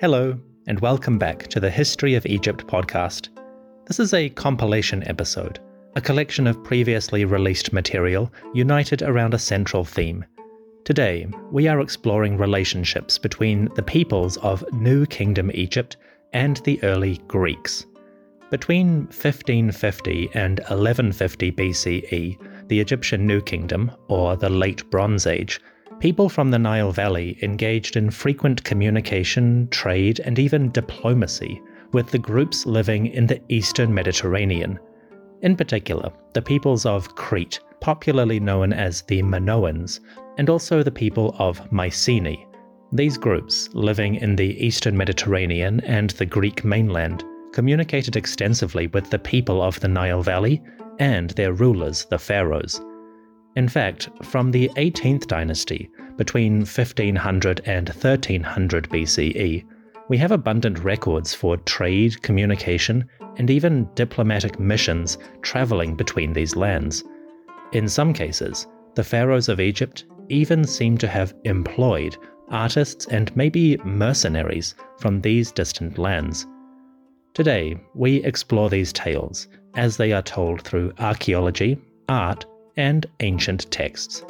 Hello, and welcome back to the History of Egypt podcast. This is a compilation episode, a collection of previously released material united around a central theme. Today, we are exploring relationships between the peoples of New Kingdom Egypt and the early Greeks. Between 1550 and 1150 BCE, the Egyptian New Kingdom, or the Late Bronze Age, people from the Nile Valley engaged in frequent communication, trade, and even diplomacy with the groups living in the eastern Mediterranean. In particular, the peoples of Crete, popularly known as the Minoans, and also the people of Mycenae. These groups, living in the eastern Mediterranean and the Greek mainland, communicated extensively with the people of the Nile Valley and their rulers, the pharaohs. In fact, from the 18th dynasty, between 1500 and 1300 BCE, we have abundant records for trade, communication, and even diplomatic missions traveling between these lands. In some cases, the pharaohs of Egypt even seem to have employed artists and maybe mercenaries from these distant lands. Today, we explore these tales as they are told through archaeology, art, and ancient texts.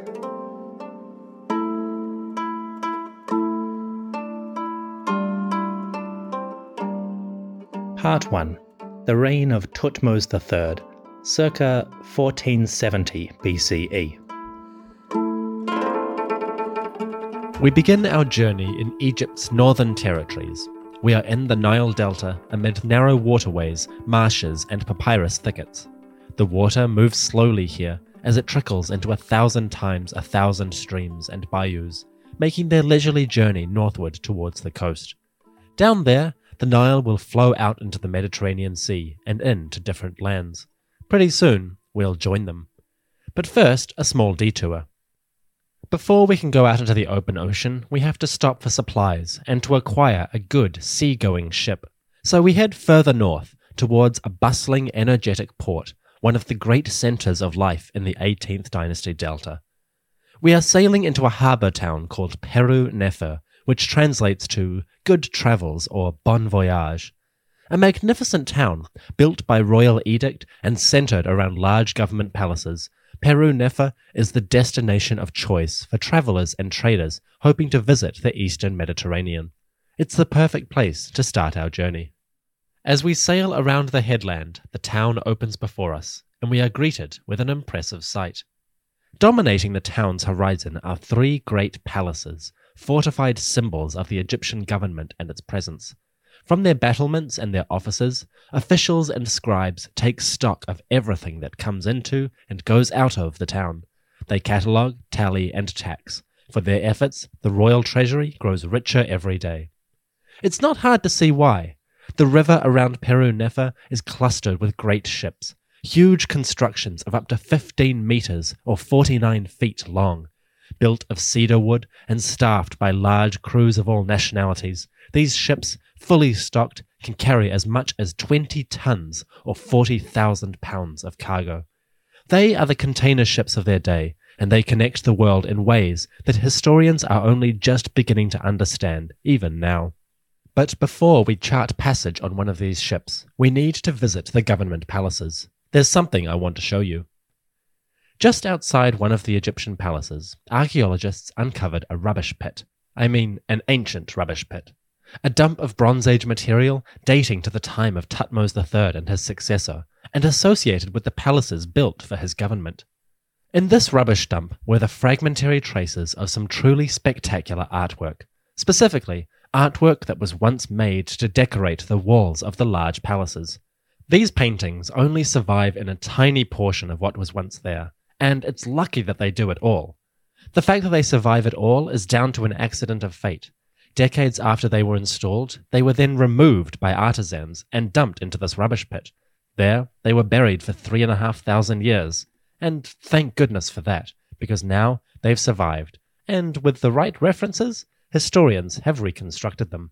Part 1 The Reign of Thutmose III, circa 1470 BCE. We begin our journey in Egypt's northern territories. We are in the Nile Delta amid narrow waterways, marshes, and papyrus thickets. The water moves slowly here, as it trickles into a thousand times a thousand streams and bayous, making their leisurely journey northward towards the coast. Down there, the Nile will flow out into the Mediterranean Sea and into different lands. Pretty soon, we'll join them. But first, a small detour. Before we can go out into the open ocean, we have to stop for supplies and to acquire a good sea-going ship. So we head further north, towards a bustling, energetic port one of the great centres of life in the 18th dynasty Delta. We are sailing into a harbour town called Peru Nefer, which translates to good travels or bon voyage. A magnificent town, built by royal edict and centred around large government palaces, Peru Nefer is the destination of choice for travellers and traders hoping to visit the eastern Mediterranean. It's the perfect place to start our journey. As we sail around the headland, the town opens before us, and we are greeted with an impressive sight. Dominating the town's horizon are three great palaces, fortified symbols of the Egyptian government and its presence. From their battlements and their offices, officials and scribes take stock of everything that comes into and goes out of the town. They catalogue, tally, and tax. For their efforts, the royal treasury grows richer every day. It's not hard to see why. The river around Peru Nefer is clustered with great ships, huge constructions of up to 15 meters or 49 feet long. Built of cedar wood and staffed by large crews of all nationalities, these ships, fully stocked, can carry as much as 20 tons or 40,000 pounds of cargo. They are the container ships of their day, and they connect the world in ways that historians are only just beginning to understand, even now. But before we chart passage on one of these ships, we need to visit the government palaces. There's something I want to show you. Just outside one of the Egyptian palaces, archaeologists uncovered a rubbish pit. I mean, an ancient rubbish pit. A dump of Bronze Age material dating to the time of Thutmose III and his successor, and associated with the palaces built for his government. In this rubbish dump were the fragmentary traces of some truly spectacular artwork, specifically artwork that was once made to decorate the walls of the large palaces. These paintings only survive in a tiny portion of what was once there, and it's lucky that they do at all. The fact that they survive at all is down to an accident of fate. Decades after they were installed, they were then removed by artisans and dumped into this rubbish pit. There, they were buried for three and a half thousand years. And thank goodness for that, because now they've survived. And with the right references, historians have reconstructed them.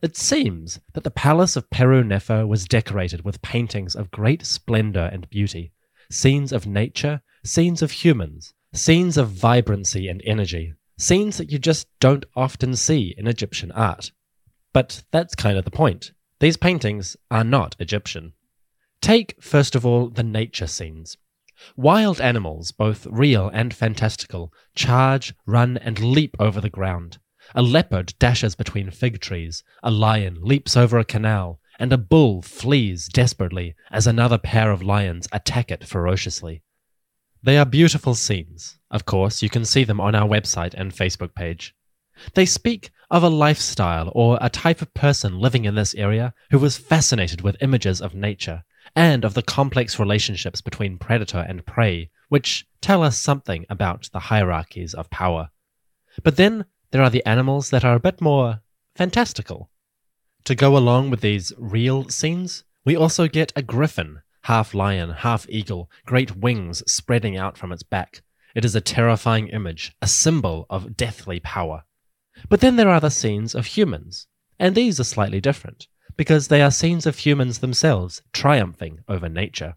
It seems that the palace of Peru Nefer was decorated with paintings of great splendor and beauty. scenes of nature, scenes of humans, scenes of vibrancy and energy, scenes that you just don't often see in Egyptian art. But that's kind of the point. These paintings are not Egyptian. Take, first of all, the nature scenes. Wild animals, both real and fantastical, charge, run, and leap over the ground. A leopard dashes between fig trees, a lion leaps over a canal, and a bull flees desperately as another pair of lions attack it ferociously. They are beautiful scenes. Of course, you can see them on our website and Facebook page. They speak of a lifestyle or a type of person living in this area who was fascinated with images of nature and of the complex relationships between predator and prey, which tell us something about the hierarchies of power. But then there are the animals that are a bit more fantastical. To go along with these real scenes, we also get a griffin half lion, half eagle, great wings spreading out from its back. It is a terrifying image, a symbol of deathly power. But then there are the scenes of humans, and these are slightly different, because they are scenes of humans themselves triumphing over nature.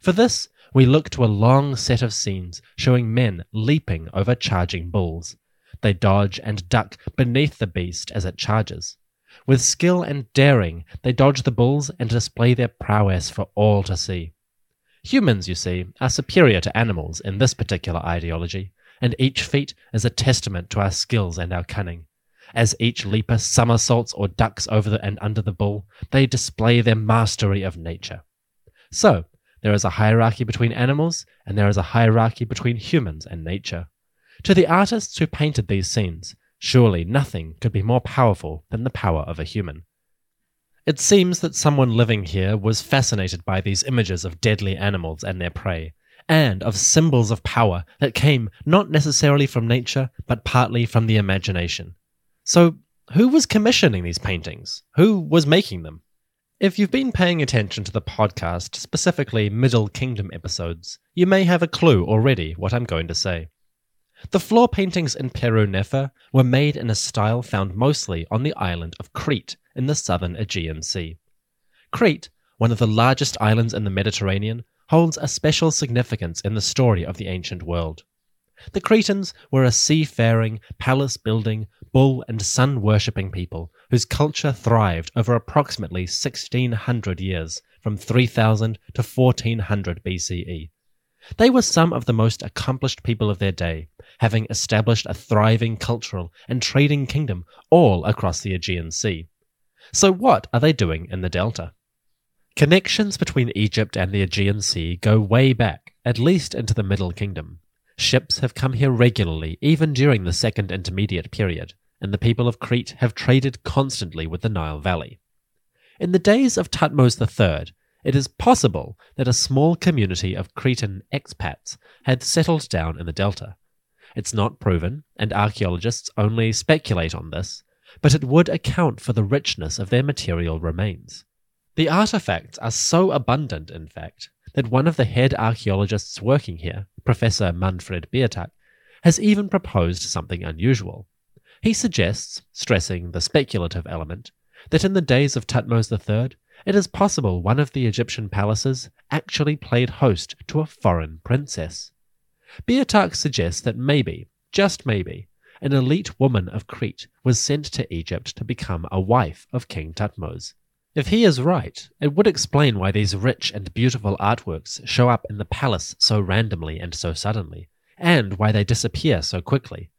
For this, we look to a long set of scenes showing men leaping over charging bulls. They dodge and duck beneath the beast as it charges. With skill and daring, they dodge the bulls and display their prowess for all to see. Humans, you see, are superior to animals in this particular ideology, and each feat is a testament to our skills and our cunning. As each leaper somersaults or ducks over the, and under the bull, they display their mastery of nature. So, there is a hierarchy between animals, and there is a hierarchy between humans and nature. To the artists who painted these scenes, Surely nothing could be more powerful than the power of a human. It seems that someone living here was fascinated by these images of deadly animals and their prey, and of symbols of power that came not necessarily from nature, but partly from the imagination. So, who was commissioning these paintings? Who was making them? If you've been paying attention to the podcast, specifically Middle Kingdom episodes, you may have a clue already what I'm going to say. The floor paintings in Peru Nefer were made in a style found mostly on the island of Crete in the southern Aegean Sea. Crete, one of the largest islands in the Mediterranean, holds a special significance in the story of the ancient world. The Cretans were a seafaring, palace building, bull and sun worshipping people whose culture thrived over approximately 1600 years, from 3000 to 1400 BCE. They were some of the most accomplished people of their day, having established a thriving cultural and trading kingdom all across the Aegean Sea. So, what are they doing in the Delta? Connections between Egypt and the Aegean Sea go way back, at least into the Middle Kingdom. Ships have come here regularly, even during the Second Intermediate period, and the people of Crete have traded constantly with the Nile Valley. In the days of Thutmose III, it is possible that a small community of Cretan expats had settled down in the delta. It's not proven, and archaeologists only speculate on this, but it would account for the richness of their material remains. The artifacts are so abundant, in fact, that one of the head archaeologists working here, Professor Manfred Bietak, has even proposed something unusual. He suggests, stressing the speculative element, that in the days of Thutmose III, it is possible one of the Egyptian palaces actually played host to a foreign princess. Bietak suggests that maybe, just maybe, an elite woman of Crete was sent to Egypt to become a wife of King Thutmose. If he is right, it would explain why these rich and beautiful artworks show up in the palace so randomly and so suddenly, and why they disappear so quickly.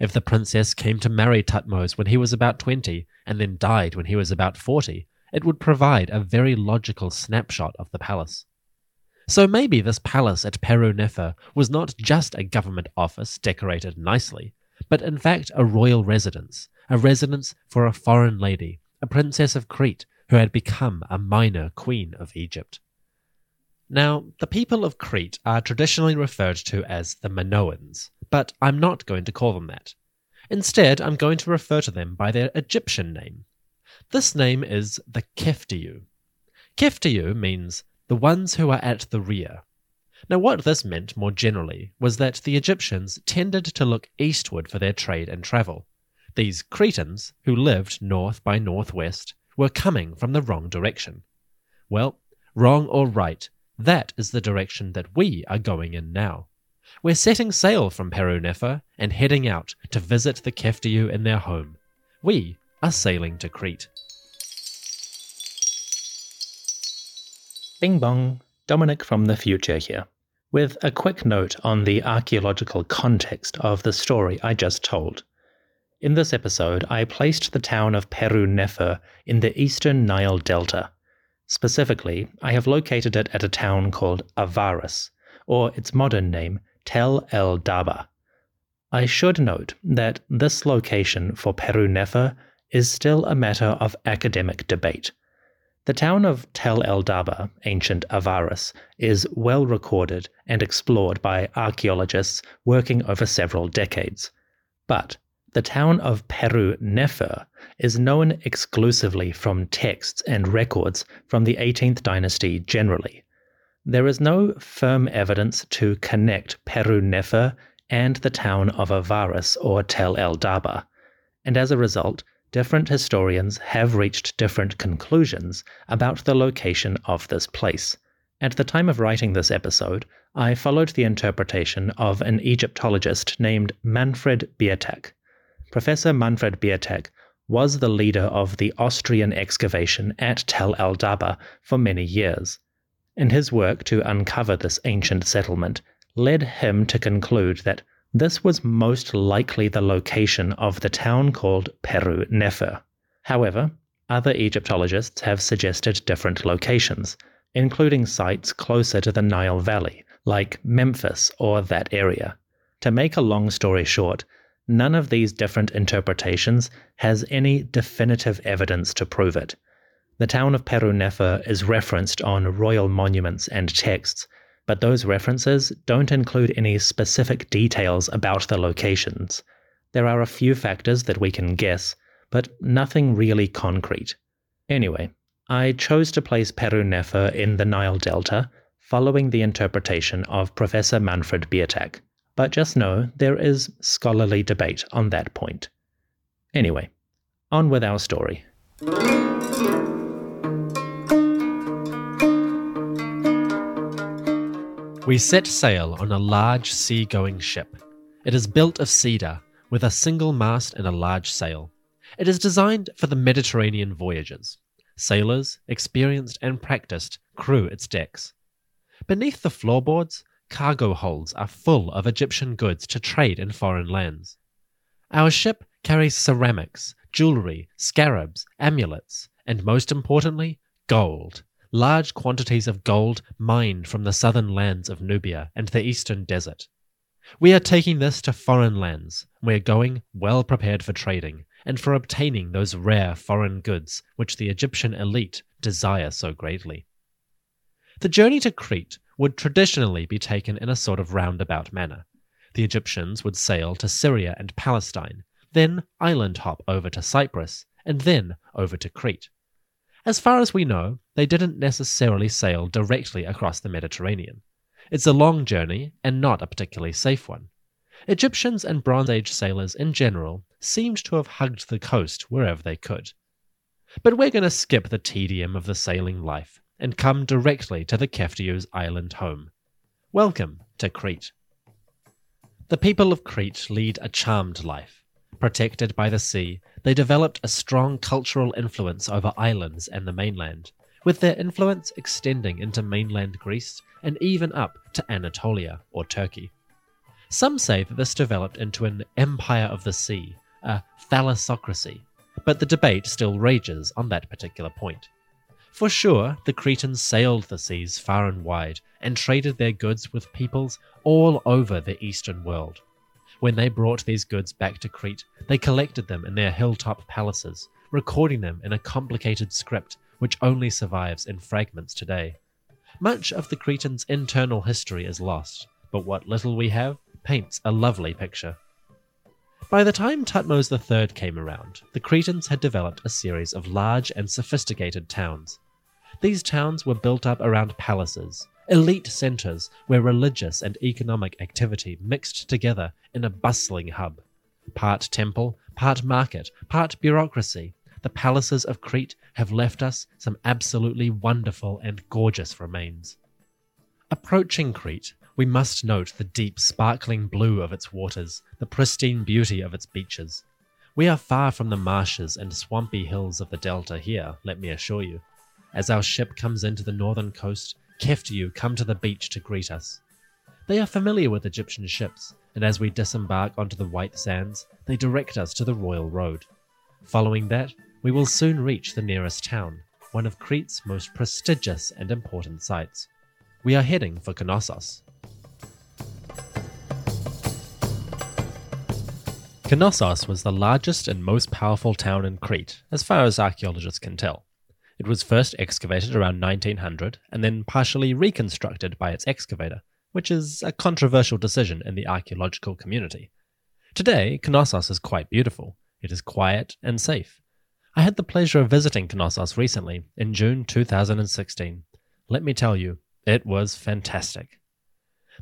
If the princess came to marry Thutmose when he was about 20 and then died when he was about 40, it would provide a very logical snapshot of the palace. So maybe this palace at Peru Nefer was not just a government office decorated nicely, but in fact a royal residence, a residence for a foreign lady, a princess of Crete who had become a minor queen of Egypt. Now, the people of Crete are traditionally referred to as the Minoans, but I'm not going to call them that. Instead, I'm going to refer to them by their Egyptian name, this name is the Keftiu. Keftiu means the ones who are at the rear. Now, what this meant more generally was that the Egyptians tended to look eastward for their trade and travel. These Cretans, who lived north by northwest, were coming from the wrong direction. Well, wrong or right, That is the direction that we are going in now. We're setting sail from Peru Nefer and heading out to visit the Keftiu in their home. We are sailing to Crete. Bing bong, Dominic from the future here, with a quick note on the archaeological context of the story I just told. In this episode, I placed the town of Peru Nefer in the eastern Nile Delta. Specifically, I have located it at a town called Avaris, or its modern name, Tell el-Dab'a. I should note that this location for Peru Nefer is still a matter of academic debate. The town of Tell el-Dab'a, ancient Avaris, is well recorded and explored by archaeologists working over several decades. But the town of Peru Nefer is known exclusively from texts and records from the 18th dynasty generally. There is no firm evidence to connect Peru Nefer and the town of Avaris or Tell el-Dab'a, and as a result, different historians have reached different conclusions about the location of this place. At the time of writing this episode, I followed the interpretation of an Egyptologist named Manfred Bietak. Professor Manfred Bietak was the leader of the Austrian excavation at Tell el-Dab'a for many years. And his work to uncover this ancient settlement led him to conclude that this was most likely the location of the town called Peru Nefer. However, other Egyptologists have suggested different locations, including sites closer to the Nile Valley, like Memphis or that area. To make a long story short, none of these different interpretations has any definitive evidence to prove it. The town of Peru Nefer is referenced on royal monuments and texts, but those references don't include any specific details about the locations. There are a few factors that we can guess, but nothing really concrete. Anyway, I chose to place Peru Nefer in the Nile Delta, following the interpretation of Professor Manfred Bietak. But just know there is scholarly debate on that point. Anyway, on with our story. We set sail on a large sea-going ship. It is built of cedar, with a single mast and a large sail. It is designed for the Mediterranean voyages. Sailors, experienced and practiced, crew its decks. Beneath the floorboards, cargo holds are full of Egyptian goods to trade in foreign lands. Our ship carries ceramics, jewelry, scarabs, amulets, and most importantly, gold large quantities of gold mined from the southern lands of Nubia and the eastern desert. We are taking this to foreign lands. We are going well prepared for trading and for obtaining those rare foreign goods which the Egyptian elite desire so greatly. The journey to Crete would traditionally be taken in a sort of roundabout manner. The Egyptians would sail to Syria and Palestine, then island hop over to Cyprus, and then over to Crete. As far as we know, they didn't necessarily sail directly across the Mediterranean. It's a long journey and not a particularly safe one. Egyptians and Bronze Age sailors in general seemed to have hugged the coast wherever they could. But we're going to skip the tedium of the sailing life and come directly to the Keftiu's island home. Welcome to Crete. The people of Crete lead a charmed life. Protected by the sea, they developed a strong cultural influence over islands and the mainland, with their influence extending into mainland Greece and even up to Anatolia or Turkey. Some say that this developed into an empire of the sea, a thalassocracy, but the debate still rages on that particular point. For sure, the Cretans sailed the seas far and wide and traded their goods with peoples all over the eastern world. When they brought these goods back to Crete, they collected them in their hilltop palaces, recording them in a complicated script which only survives in fragments today. Much of the Cretans' internal history is lost, but what little we have paints a lovely picture. By the time Thutmose III came around, the Cretans had developed a series of large and sophisticated towns. These towns were built up around palaces, elite centres where religious and economic activity mixed together in a bustling hub. Part temple, part market, part bureaucracy, the palaces of Crete have left us some absolutely wonderful and gorgeous remains. Approaching Crete, we must note the deep, sparkling blue of its waters, the pristine beauty of its beaches. We are far from the marshes and swampy hills of the delta here, let me assure you. As our ship comes into the northern coast, Keftiu come to the beach to greet us. They are familiar with Egyptian ships, and as we disembark onto the white sands, they direct us to the royal road. Following that, we will soon reach the nearest town, one of Crete's most prestigious and important sites. We are heading for Knossos. Knossos was the largest and most powerful town in Crete, as far as archaeologists can tell. It was first excavated around 1900 and then partially reconstructed by its excavator, which is a controversial decision in the archaeological community. Today, Knossos is quite beautiful. It is quiet and safe. I had the pleasure of visiting Knossos recently, in June 2016. Let me tell you, it was fantastic.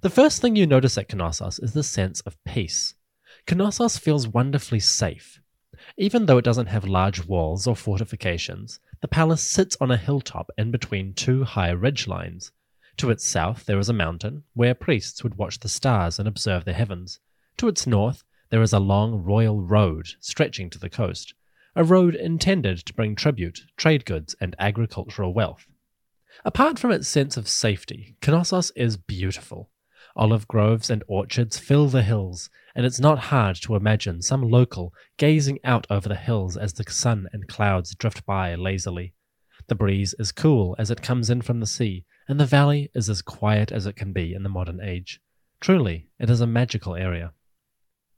The first thing you notice at Knossos is the sense of peace. Knossos feels wonderfully safe. Even though it doesn't have large walls or fortifications, the palace sits on a hilltop in between two high ridge lines. To its south there is a mountain, where priests would watch the stars and observe the heavens. To its north there is a long royal road stretching to the coast, a road intended to bring tribute, trade goods, and agricultural wealth. Apart from its sense of safety, Knossos is beautiful. Olive groves and orchards fill the hills, and it's not hard to imagine some local gazing out over the hills as the sun and clouds drift by lazily. The breeze is cool as it comes in from the sea, and the valley is as quiet as it can be in the modern age. Truly, it is a magical area.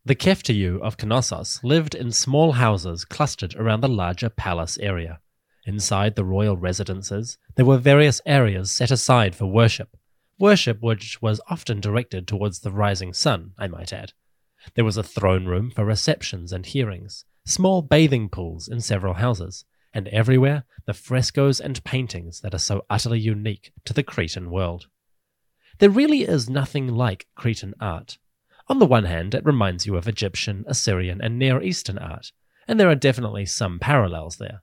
The Keftiu of Knossos lived in small houses clustered around the larger palace area. Inside the royal residences, there were various areas set aside for worship, worship which was often directed towards the rising sun, I might add. There was a throne room for receptions and hearings, small bathing pools in several houses, and everywhere the frescoes and paintings that are so utterly unique to the Cretan world. There really is nothing like Cretan art. On the one hand, it reminds you of Egyptian, Assyrian, and Near Eastern art, and there are definitely some parallels there.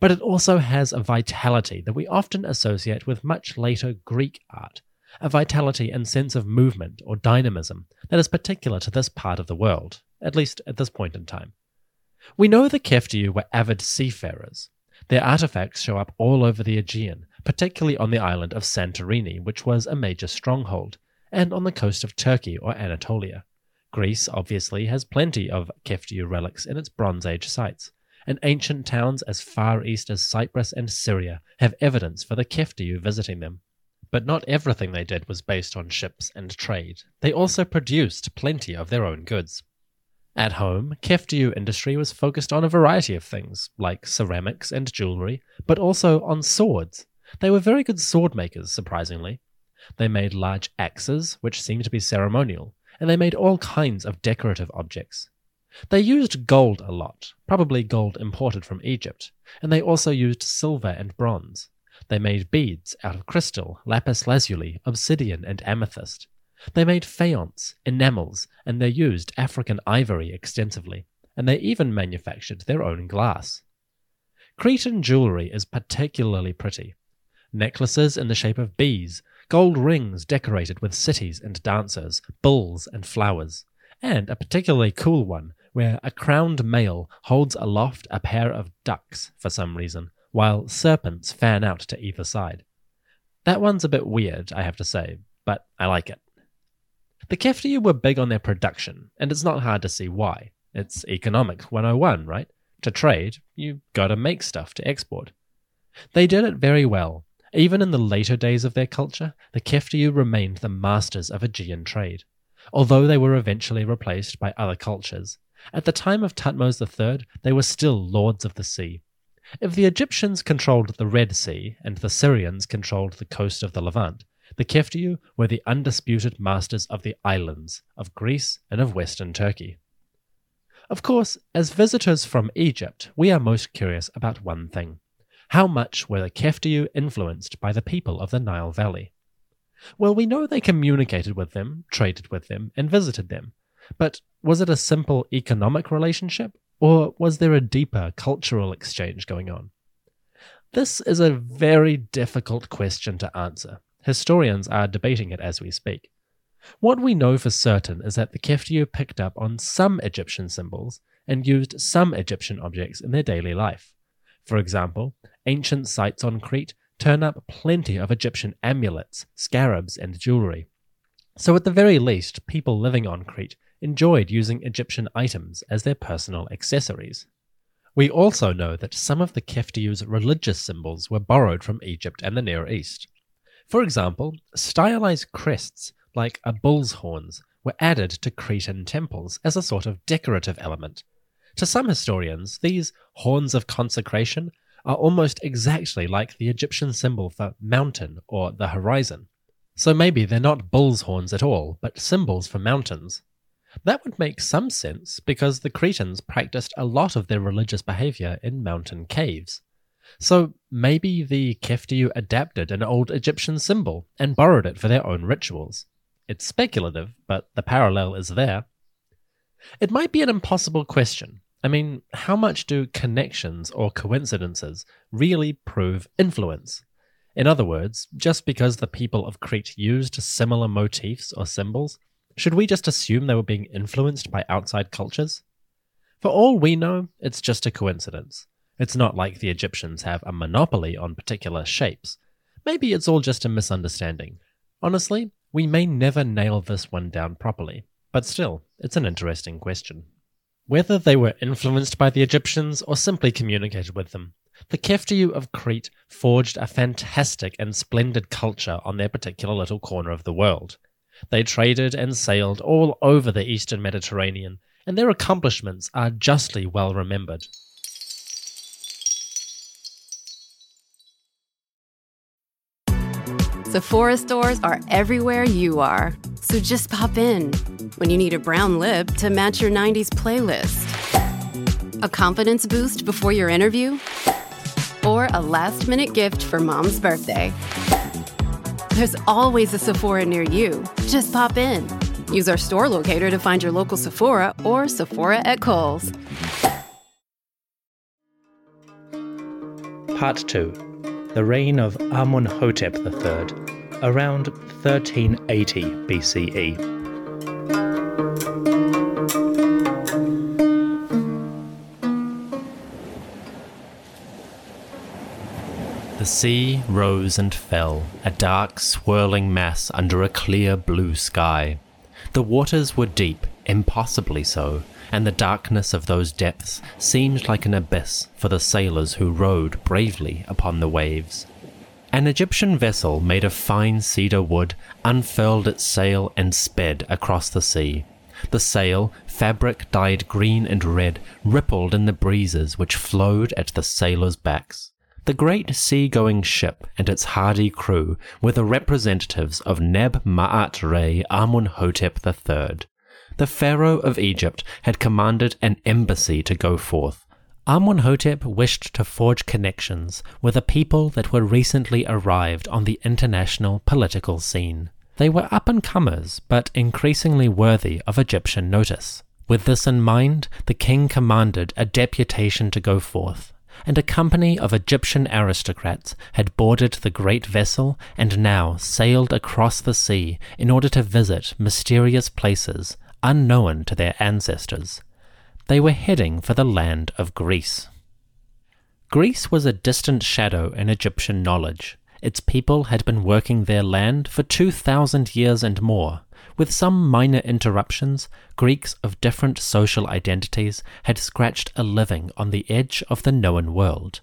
But it also has a vitality that we often associate with much later Greek art, a vitality and sense of movement or dynamism that is particular to this part of the world, at least at this point in time. We know the Keftiu were avid seafarers. Their artifacts show up all over the Aegean, particularly on the island of Santorini, which was a major stronghold, and on the coast of Turkey or Anatolia. Greece obviously has plenty of Keftiu relics in its Bronze Age sites, and ancient towns as far east as Cyprus and Syria have evidence for the Keftiu visiting them. But not everything they did was based on ships and trade. They also produced plenty of their own goods. At home, Keftiu industry was focused on a variety of things, like ceramics and jewelry, but also on swords. They were very good sword makers, surprisingly. They made large axes, which seemed to be ceremonial, and they made all kinds of decorative objects. They used gold a lot, probably gold imported from Egypt, and they also used silver and bronze. They made beads out of crystal, lapis lazuli, obsidian, and amethyst. They made faience, enamels, and they used African ivory extensively, and they even manufactured their own glass. Cretan jewelry is particularly pretty. Necklaces in the shape of bees, gold rings decorated with cities and dancers, bulls and flowers, and a particularly cool one where a crowned male holds aloft a pair of ducks for some reason, while serpents fan out to either side. That one's a bit weird, I have to say, but I like it. The Keftiu were big on their production, and it's not hard to see why. It's economics 101, right? To trade, you gotta make stuff to export. They did it very well. Even in the later days of their culture, the Keftiu remained the masters of Aegean trade. Although they were eventually replaced by other cultures, at the time of Thutmose III, they were still lords of the sea, if the Egyptians controlled the Red Sea and the Syrians controlled the coast of the Levant, the Keftiu were the undisputed masters of the islands of Greece and of western Turkey. Of course, as visitors from Egypt, we are most curious about one thing. How much were the Keftiu influenced by the people of the Nile Valley? Well, we know they communicated with them, traded with them, and visited them. But was it a simple economic relationship, or was there a deeper cultural exchange going on? This is a very difficult question to answer, Historians are debating it as we speak. What we know for certain is that the Keftiu picked up on some Egyptian symbols and used some Egyptian objects in their daily life. For example, ancient sites on Crete turn up plenty of Egyptian amulets, scarabs, and jewelry. So, at the very least, people living on Crete enjoyed using Egyptian items as their personal accessories. We also know that some of the Keftiu's religious symbols were borrowed from Egypt and the Near East. For example, stylized crests like a bull's horns were added to Cretan temples as a sort of decorative element. To some historians, these horns of consecration are almost exactly like the Egyptian symbol for mountain or the horizon. So maybe they're not bull's horns at all, but symbols for mountains. That would make some sense because the Cretans practiced a lot of their religious behavior in mountain caves. So maybe the Keftiu adapted an old Egyptian symbol and borrowed it for their own rituals. It's speculative, but the parallel is there. It might be an impossible question. I mean, how much do connections or coincidences really prove influence? In other words, just because the people of Crete used similar motifs or symbols, should we just assume they were being influenced by outside cultures? For all we know, it's just a coincidence. It's not like the Egyptians have a monopoly on particular shapes. Maybe it's all just a misunderstanding. Honestly, we may never nail this one down properly, but still, it's an interesting question. Whether they were influenced by the Egyptians or simply communicated with them, the Keftiu of Crete forged a fantastic and splendid culture on their particular little corner of the world. They traded and sailed all over the eastern Mediterranean, and their accomplishments are justly well remembered. Sephora stores are everywhere you are. So just pop in when you need a brown lip to match your 90s playlist, a confidence boost before your interview, or a last minute gift for mom's birthday. There's always a Sephora near you. Just pop in. Use our store locator to find your local Sephora or Sephora at Kohl's. Part 2 the reign of Amunhotep III, around 1380 BCE. Sea rose and fell, a dark, swirling mass under a clear blue sky. The waters were deep, impossibly so, and the darkness of those depths seemed like an abyss for the sailors who rowed bravely upon the waves. An Egyptian vessel made of fine cedar wood unfurled its sail and sped across the sea. The sail, fabric dyed green and red, rippled in the breezes which flowed at the sailors' backs. The great sea-going ship and its hardy crew were the representatives of Neb Ma'at Re Amunhotep III, the Pharaoh of Egypt had commanded an embassy to go forth. Amunhotep wished to forge connections with a people that were recently arrived on the international political scene. They were up and comers, but increasingly worthy of Egyptian notice. With this in mind, the king commanded a deputation to go forth, and a company of Egyptian aristocrats had boarded the great vessel and now sailed across the sea in order to visit mysterious places unknown to their ancestors. They were heading for the land of Greece. Greece was a distant shadow in Egyptian knowledge. Its people had been working their land for 2,000 years and more. With some minor interruptions, Greeks of different social identities had scratched a living on the edge of the known world.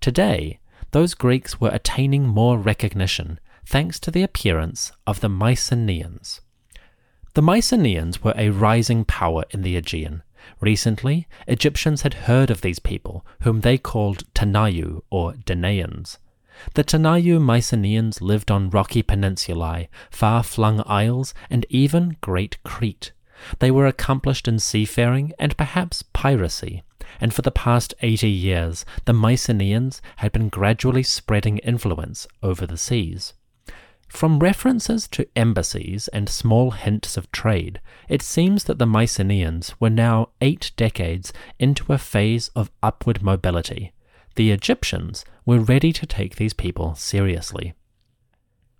Today, those Greeks were attaining more recognition thanks to the appearance of the Mycenaeans. The Mycenaeans were a rising power in the Aegean. Recently, Egyptians had heard of these people, whom they called Tanayu or Danaan. The Tanayu Mycenaeans lived on rocky peninsulae, far flung isles, and even Great Crete. They were accomplished in seafaring and perhaps piracy, and for the past eighty years the Mycenaeans had been gradually spreading influence over the seas. From references to embassies and small hints of trade, it seems that the Mycenaeans were now eight decades into a phase of upward mobility. The Egyptians were ready to take these people seriously.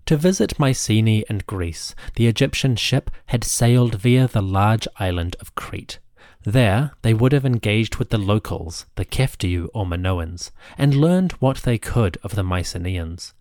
To visit Mycenae and Greece, the Egyptian ship had sailed via the large island of Crete. There, they would have engaged with the locals, the Keftiu or Minoans, and learned what they could of the Mycenaeans.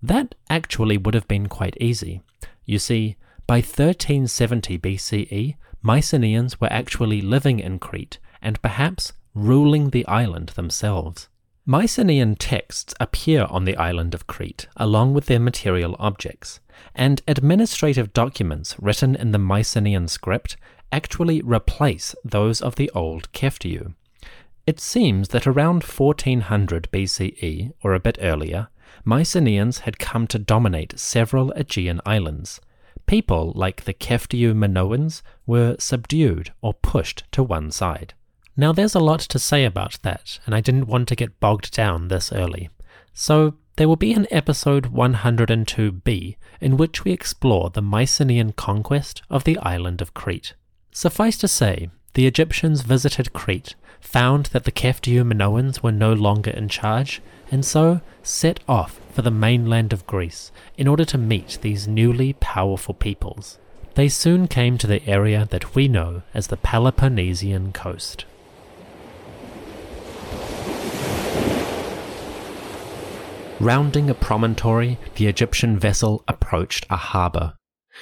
That actually would have been quite easy. You see, by 1370 BCE, Mycenaeans were actually living in Crete and perhaps ruling the island themselves. Mycenaean texts appear on the island of Crete along with their material objects, and administrative documents written in the Mycenaean script actually replace those of the old Keftiu. It seems that around 1400 BCE, or a bit earlier, Mycenaeans had come to dominate several Aegean islands. People like the Keftiu Minoans were subdued or pushed to one side. Now, there's a lot to say about that, and I didn't want to get bogged down this early. So, there will be an episode 102b in which we explore the Mycenaean conquest of the island of Crete. Suffice to say, the Egyptians visited Crete, found that the Keftiu Minoans were no longer in charge, and so set off for the mainland of Greece in order to meet these newly powerful peoples. They soon came to the area that we know as the Peloponnesian coast. Rounding a promontory, the Egyptian vessel approached a harbour.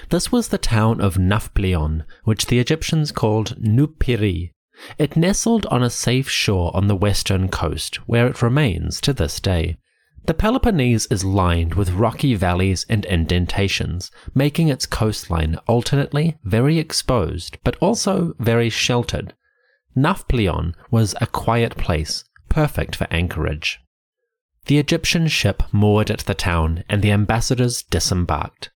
This was the town of Nafplion, which the Egyptians called Nupiri. It nestled on a safe shore on the western coast, where it remains to this day. The Peloponnese is lined with rocky valleys and indentations, making its coastline alternately very exposed but also very sheltered. Nafplion was a quiet place, perfect for anchorage. The Egyptian ship moored at the town, and the ambassadors disembarked.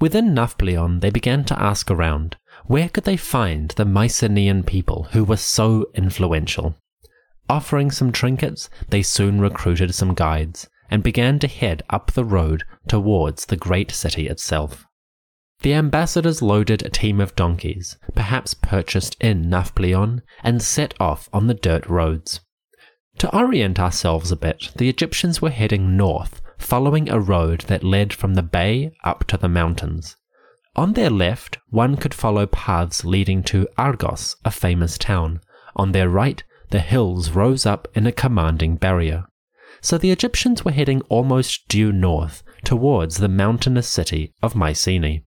Within Nafplion, they began to ask around where could they find the Mycenaean people who were so influential. Offering some trinkets, they soon recruited some guides and began to head up the road towards the great city itself. The ambassadors loaded a team of donkeys, perhaps purchased in Nafplion, and set off on the dirt roads. To orient ourselves a bit, the Egyptians were heading north, following a road that led from the bay up to the mountains. On their left, one could follow paths leading to Argos, a famous town. On their right, the hills rose up in a commanding barrier. So the Egyptians were heading almost due north, towards the mountainous city of Mycenae.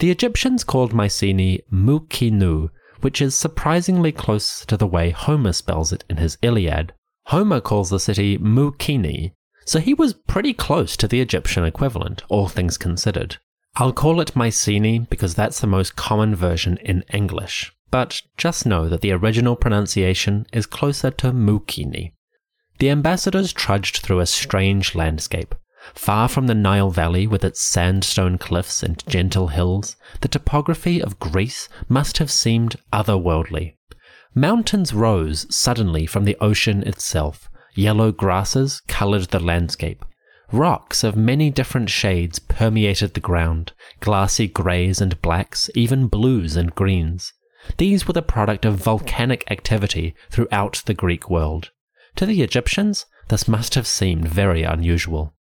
The Egyptians called Mycenae Mukinu, which is surprisingly close to the way Homer spells it in his Iliad. Homer calls the city Mukini, so he was pretty close to the Egyptian equivalent, all things considered. I'll call it Mycenae because that's the most common version in English, but just know that the original pronunciation is closer to Mukini. The ambassadors trudged through a strange landscape. Far from the Nile Valley with its sandstone cliffs and gentle hills, the topography of Greece must have seemed otherworldly. Mountains rose suddenly from the ocean itself. Yellow grasses colored the landscape. Rocks of many different shades permeated the ground, glassy greys and blacks, even blues and greens. These were the product of volcanic activity throughout the Greek world. To the Egyptians, this must have seemed very unusual.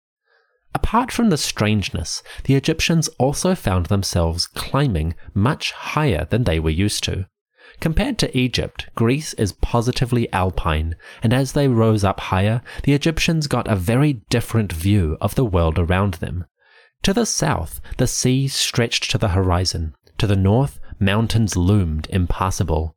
Apart from the strangeness, the Egyptians also found themselves climbing much higher than they were used to. Compared to Egypt, Greece is positively alpine, and as they rose up higher, the Egyptians got a very different view of the world around them. To the south, the sea stretched to the horizon. To the north, mountains loomed impassable.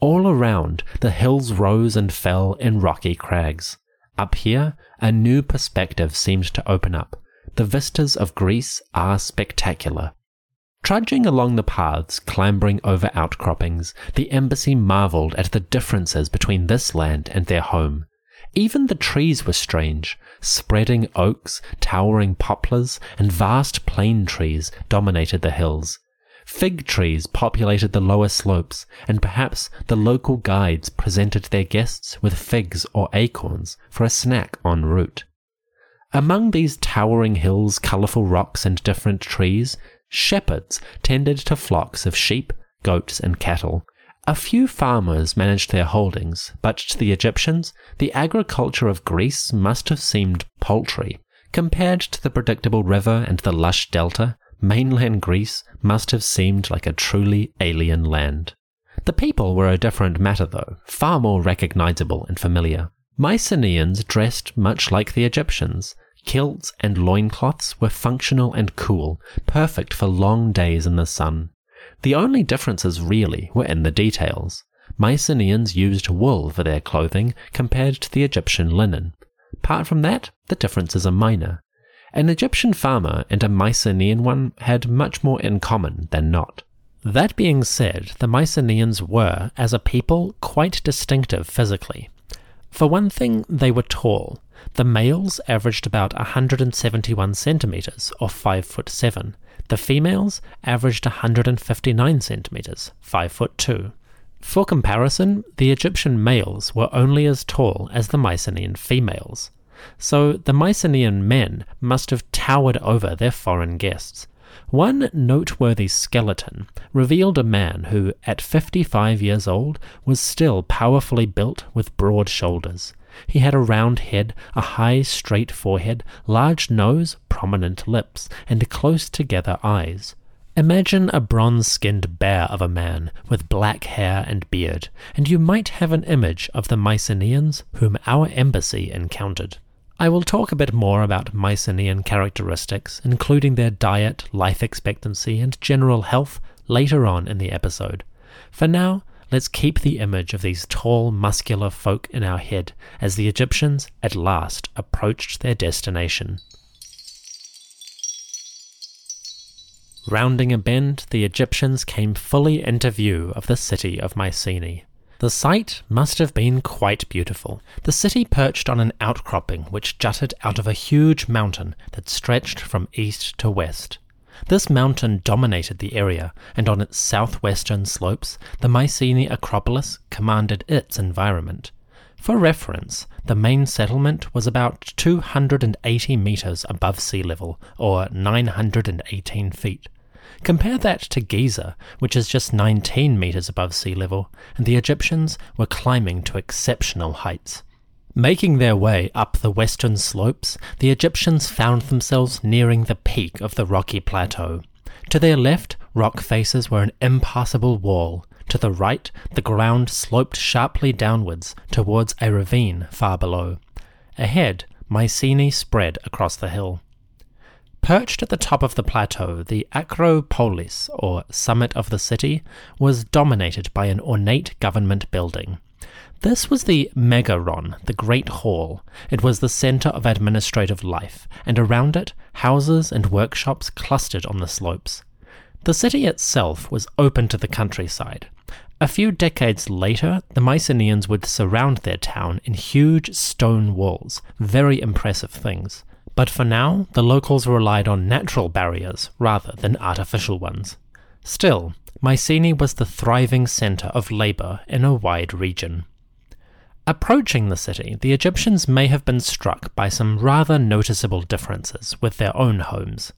All around, the hills rose and fell in rocky crags. Up here, a new perspective seemed to open up. The vistas of Greece are spectacular. Trudging along the paths, clambering over outcroppings, the embassy marveled at the differences between this land and their home. Even the trees were strange. Spreading oaks, towering poplars, and vast plane trees dominated the hills. Fig trees populated the lower slopes, and perhaps the local guides presented their guests with figs or acorns for a snack en route. Among these towering hills, colourful rocks, and different trees, shepherds tended to flocks of sheep, goats, and cattle. A few farmers managed their holdings, but to the Egyptians, the agriculture of Greece must have seemed paltry Compared to the predictable river and the lush delta, mainland Greece must have seemed like a truly alien land. The people were a different matter, though, far more recognizable and familiar. Mycenaeans dressed much like the Egyptians. Kilts and loincloths were functional and cool, perfect for long days in the sun. The only differences really were in the details. Mycenaeans used wool for their clothing compared to the Egyptian linen. Apart from that, the differences are minor. An Egyptian farmer and a Mycenaean one had much more in common than not. That being said, the Mycenaeans were, as a people, quite distinctive physically. For one thing, they were tall. The males averaged about 171 centimeters, or 5 foot 7. The females averaged 159 centimeters, 5 foot 2. For comparison, the Egyptian males were only as tall as the Mycenaean females. So the Mycenaean men must have towered over their foreign guests. One noteworthy skeleton revealed a man who, at 55 years old, was still powerfully built with broad shoulders. He had a round head, a high, straight forehead, large nose, prominent lips, and close together eyes. Imagine a bronze skinned bear of a man with black hair and beard, and you might have an image of the Mycenaeans whom our embassy encountered. I will talk a bit more about Mycenaean characteristics, including their diet, life expectancy, and general health, later on in the episode. For now, let's keep the image of these tall, muscular folk in our head as the Egyptians at last approached their destination. Rounding a bend, the Egyptians came fully into view of the city of Mycenae. The sight must have been quite beautiful. The city perched on an outcropping which jutted out of a huge mountain that stretched from east to west. This mountain dominated the area, and on its southwestern slopes, the Mycenae Acropolis commanded its environment. For reference, the main settlement was about 280 meters above sea level, or 918 feet. Compare that to Giza, which is just 19 meters above sea level, and the Egyptians were climbing to exceptional heights. Making their way up the western slopes, the Egyptians found themselves nearing the peak of the rocky plateau. To their left, rock faces were an impassable wall. To the right, the ground sloped sharply downwards towards a ravine far below. Ahead, Mycenae spread across the hill. Perched at the top of the plateau, the Acropolis, or summit of the city, was dominated by an ornate government building. This was the Megaron, the Great Hall. It was the center of administrative life, and around it, houses and workshops clustered on the slopes. The city itself was open to the countryside. A few decades later, the Mycenaeans would surround their town in huge stone walls, very impressive things. But for now, the locals relied on natural barriers rather than artificial ones. Still, Mycenae was the thriving center of labor in a wide region. Approaching the city, the Egyptians may have been struck by some rather noticeable differences with their own homes.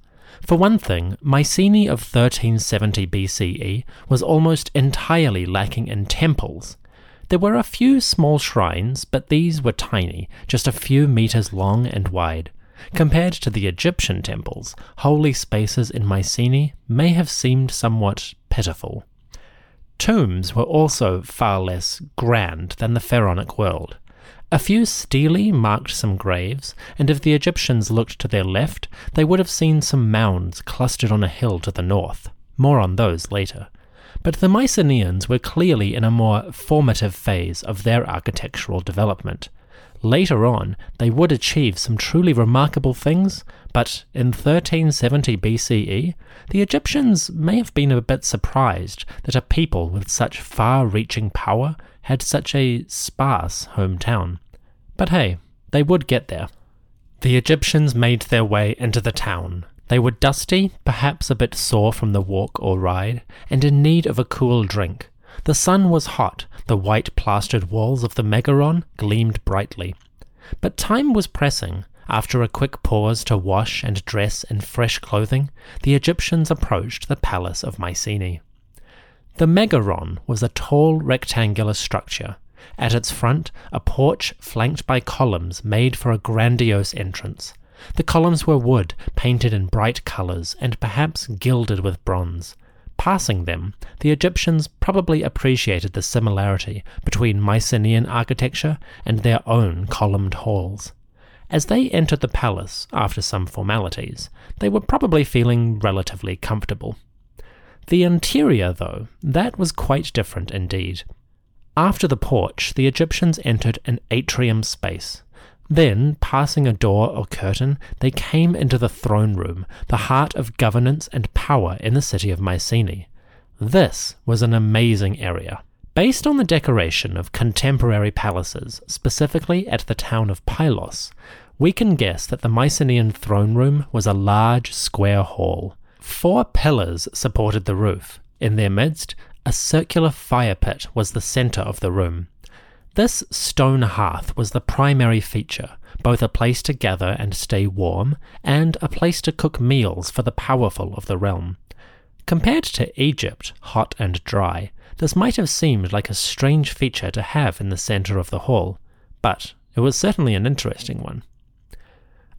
For one thing, Mycenae of 1370 BCE was almost entirely lacking in temples. There were a few small shrines, but these were tiny, just a few meters long and wide. Compared to the Egyptian temples, holy spaces in Mycenae may have seemed somewhat pitiful. Tombs were also far less grand than the pharaonic world. A few stelae marked some graves, and if the Egyptians looked to their left, they would have seen some mounds clustered on a hill to the north. More on those later. But the Mycenaeans were clearly in a more formative phase of their architectural development. Later on, they would achieve some truly remarkable things, but in 1370 BCE, the Egyptians may have been a bit surprised that a people with such far reaching power had such a sparse hometown. But hey, they would get there. The Egyptians made their way into the town. They were dusty, perhaps a bit sore from the walk or ride, and in need of a cool drink. The sun was hot, the white plastered walls of the Megaron gleamed brightly. But time was pressing. After a quick pause to wash and dress in fresh clothing, the Egyptians approached the palace of Mycenae. The Megaron was a tall rectangular structure. At its front, a porch flanked by columns made for a grandiose entrance. The columns were wood, painted in bright colours and perhaps gilded with bronze. Passing them, the Egyptians probably appreciated the similarity between Mycenaean architecture and their own columned halls. As they entered the palace, after some formalities, they were probably feeling relatively comfortable. The interior, though, that was quite different indeed. After the porch, the Egyptians entered an atrium space. Then, passing a door or curtain, they came into the throne room, the heart of governance and power in the city of Mycenae. This was an amazing area. Based on the decoration of contemporary palaces, specifically at the town of Pylos, we can guess that the Mycenaean throne room was a large square hall. Four pillars supported the roof. In their midst, a circular fire pit was the centre of the room. This stone hearth was the primary feature, both a place to gather and stay warm, and a place to cook meals for the powerful of the realm. Compared to Egypt, hot and dry, this might have seemed like a strange feature to have in the centre of the hall, but it was certainly an interesting one.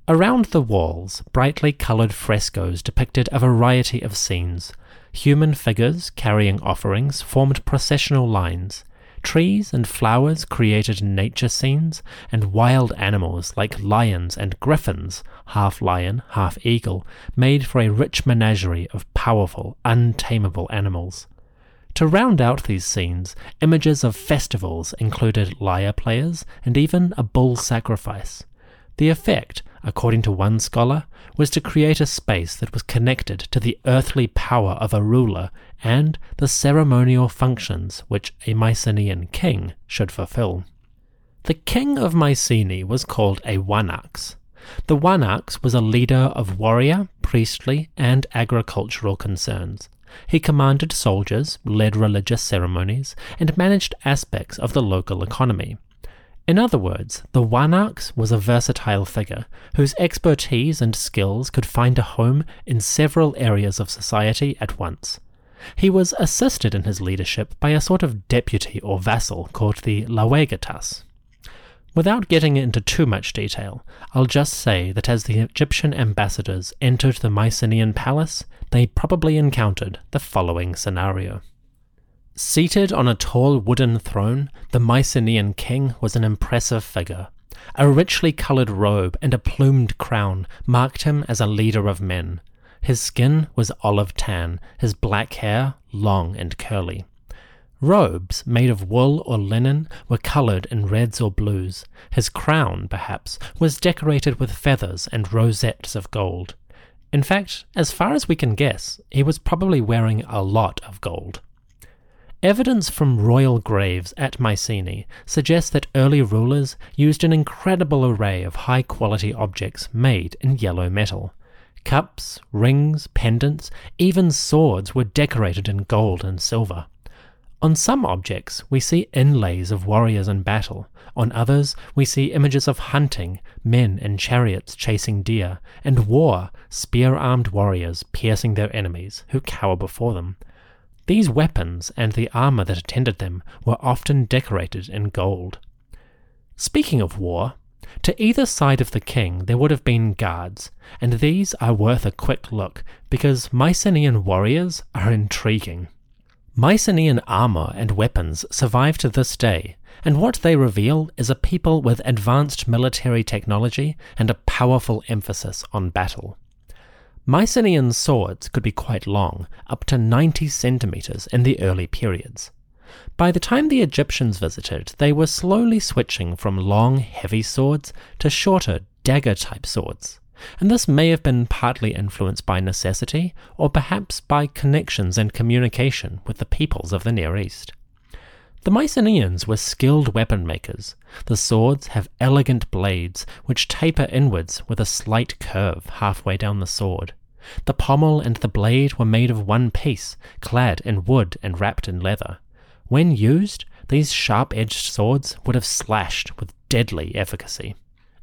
Around the walls, brightly coloured frescoes depicted a variety of scenes. Human figures carrying offerings formed processional lines. Trees and flowers created nature scenes, and wild animals like lions and griffins, half lion, half eagle, made for a rich menagerie of powerful, untamable animals. To round out these scenes, images of festivals included lyre players and even a bull sacrifice. The effect according to one scholar, was to create a space that was connected to the earthly power of a ruler and the ceremonial functions which a Mycenaean king should fulfill. The king of Mycenae was called a Wanax. The Wanax was a leader of warrior, priestly, and agricultural concerns. He commanded soldiers, led religious ceremonies, and managed aspects of the local economy. In other words, the Wanax was a versatile figure whose expertise and skills could find a home in several areas of society at once. He was assisted in his leadership by a sort of deputy or vassal called the Lawagetas. Without getting into too much detail, I'll just say that as the Egyptian ambassadors entered the Mycenaean palace, they probably encountered the following scenario. Seated on a tall wooden throne, the Mycenaean king was an impressive figure. A richly coloured robe and a plumed crown marked him as a leader of men. His skin was olive tan, his black hair long and curly. Robes made of wool or linen were coloured in reds or blues. His crown, perhaps, was decorated with feathers and rosettes of gold. In fact, as far as we can guess, he was probably wearing a lot of gold. Evidence from royal graves at Mycenae suggests that early rulers used an incredible array of high quality objects made in yellow metal. Cups, rings, pendants, even swords were decorated in gold and silver. On some objects, we see inlays of warriors in battle. On others, we see images of hunting, men in chariots chasing deer, and war, spear armed warriors piercing their enemies who cower before them. These weapons and the armour that attended them were often decorated in gold. Speaking of war, to either side of the king there would have been guards, and these are worth a quick look because Mycenaean warriors are intriguing. Mycenaean armour and weapons survive to this day, and what they reveal is a people with advanced military technology and a powerful emphasis on battle. Mycenaean swords could be quite long, up to 90 centimeters in the early periods. By the time the Egyptians visited, they were slowly switching from long, heavy swords to shorter, dagger type swords. And this may have been partly influenced by necessity, or perhaps by connections and communication with the peoples of the Near East. The Mycenaeans were skilled weapon makers. The swords have elegant blades which taper inwards with a slight curve halfway down the sword. The pommel and the blade were made of one piece, clad in wood and wrapped in leather. When used, these sharp edged swords would have slashed with deadly efficacy.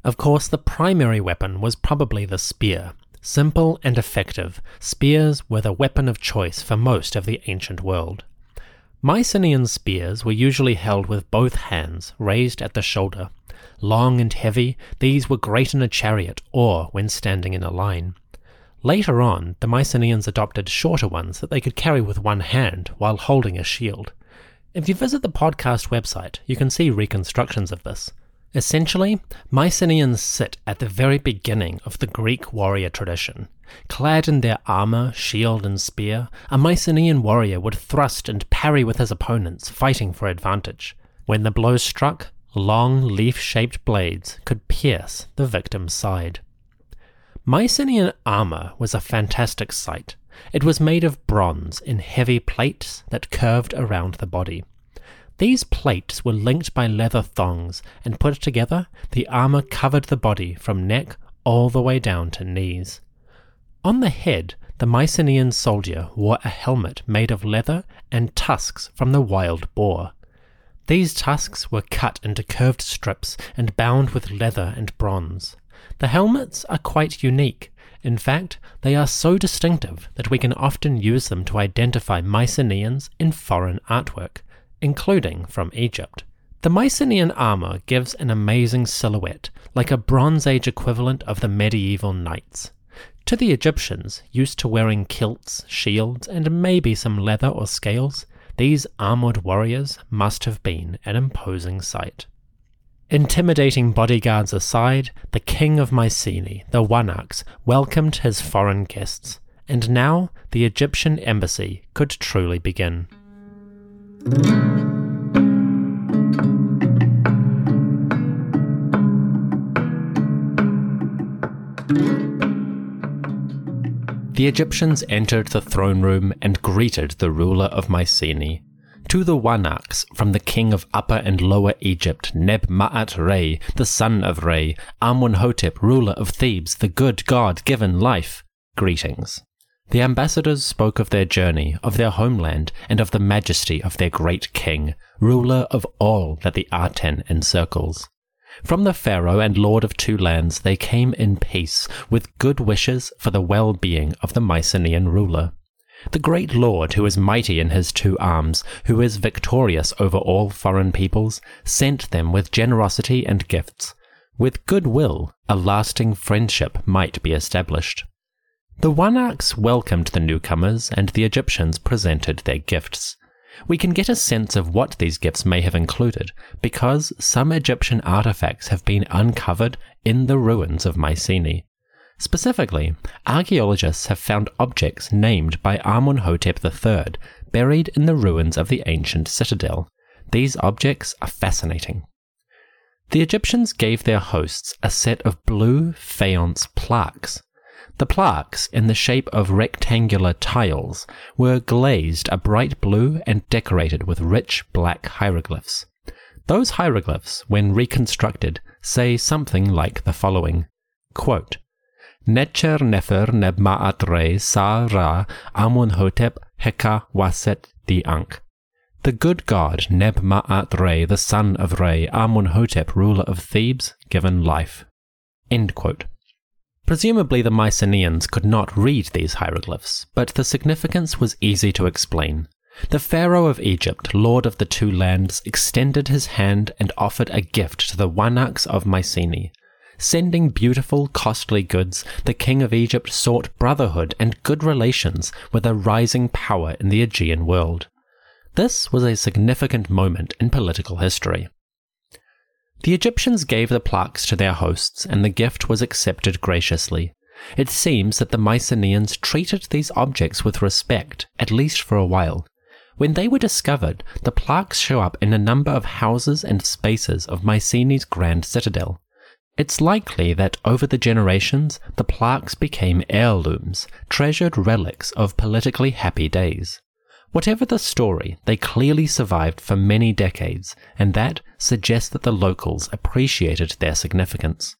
Of course, the primary weapon was probably the spear. Simple and effective, spears were the weapon of choice for most of the ancient world. Mycenaean spears were usually held with both hands raised at the shoulder. Long and heavy, these were great in a chariot or when standing in a line. Later on, the Mycenaeans adopted shorter ones that they could carry with one hand while holding a shield. If you visit the podcast website, you can see reconstructions of this. Essentially, Mycenaeans sit at the very beginning of the Greek warrior tradition. Clad in their armor, shield, and spear, a Mycenaean warrior would thrust and parry with his opponents, fighting for advantage. When the blow struck, long leaf shaped blades could pierce the victim's side. Mycenaean armor was a fantastic sight. It was made of bronze in heavy plates that curved around the body. These plates were linked by leather thongs, and put together, the armor covered the body from neck all the way down to knees. On the head, the Mycenaean soldier wore a helmet made of leather and tusks from the wild boar. These tusks were cut into curved strips and bound with leather and bronze. The helmets are quite unique. In fact, they are so distinctive that we can often use them to identify Mycenaeans in foreign artwork, including from Egypt. The Mycenaean armor gives an amazing silhouette, like a Bronze Age equivalent of the medieval knights. To the Egyptians, used to wearing kilts, shields, and maybe some leather or scales, these armored warriors must have been an imposing sight. Intimidating bodyguards aside, the king of Mycenae, the Wanax, welcomed his foreign guests, and now the Egyptian embassy could truly begin. The Egyptians entered the throne room and greeted the ruler of Mycenae. To the Wanax from the king of Upper and Lower Egypt, Neb-Ma'at Re, the son of Re, Amunhotep, ruler of Thebes, the good god given life, greetings. The ambassadors spoke of their journey, of their homeland, and of the majesty of their great king, ruler of all that the Aten encircles. From the Pharaoh and Lord of Two Lands they came in peace, with good wishes for the well being of the Mycenaean ruler. The great Lord, who is mighty in his two arms, who is victorious over all foreign peoples, sent them with generosity and gifts. With good will, a lasting friendship might be established. The Wanax welcomed the newcomers, and the Egyptians presented their gifts. We can get a sense of what these gifts may have included because some Egyptian artifacts have been uncovered in the ruins of Mycenae. Specifically, archaeologists have found objects named by Amunhotep III buried in the ruins of the ancient citadel. These objects are fascinating. The Egyptians gave their hosts a set of blue faience plaques the plaques, in the shape of rectangular tiles, were glazed a bright blue and decorated with rich black hieroglyphs. Those hieroglyphs, when reconstructed, say something like the following quote, Necher Nefer Neb Maat Re Sa Ra Amunhotep Heka Waset Di Ankh. The good god Neb-Ma'at Re, the son of Re, Amunhotep, ruler of Thebes, given life. Presumably, the Mycenaeans could not read these hieroglyphs, but the significance was easy to explain. The Pharaoh of Egypt, lord of the two lands, extended his hand and offered a gift to the Wanax of Mycenae. Sending beautiful, costly goods, the king of Egypt sought brotherhood and good relations with a rising power in the Aegean world. This was a significant moment in political history. The Egyptians gave the plaques to their hosts, and the gift was accepted graciously. It seems that the Mycenaeans treated these objects with respect, at least for a while. When they were discovered, the plaques show up in a number of houses and spaces of Mycenae's grand citadel. It's likely that over the generations, the plaques became heirlooms, treasured relics of politically happy days. Whatever the story, they clearly survived for many decades, and that suggests that the locals appreciated their significance.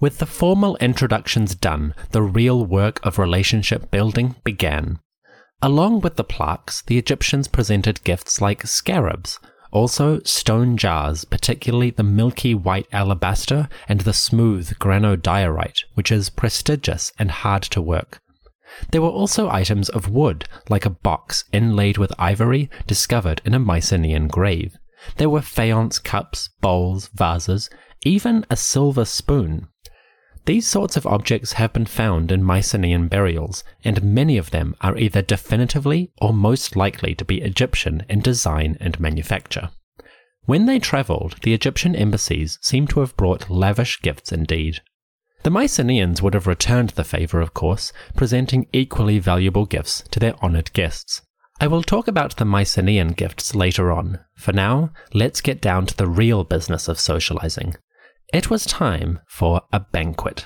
With the formal introductions done, the real work of relationship building began. Along with the plaques, the Egyptians presented gifts like scarabs, also stone jars, particularly the milky white alabaster and the smooth granodiorite, which is prestigious and hard to work. There were also items of wood, like a box inlaid with ivory discovered in a Mycenaean grave. There were faience cups, bowls, vases, even a silver spoon. These sorts of objects have been found in Mycenaean burials, and many of them are either definitively or most likely to be Egyptian in design and manufacture. When they travelled, the Egyptian embassies seem to have brought lavish gifts indeed. The Mycenaeans would have returned the favour, of course, presenting equally valuable gifts to their honoured guests. I will talk about the Mycenaean gifts later on. For now, let's get down to the real business of socializing. It was time for a banquet.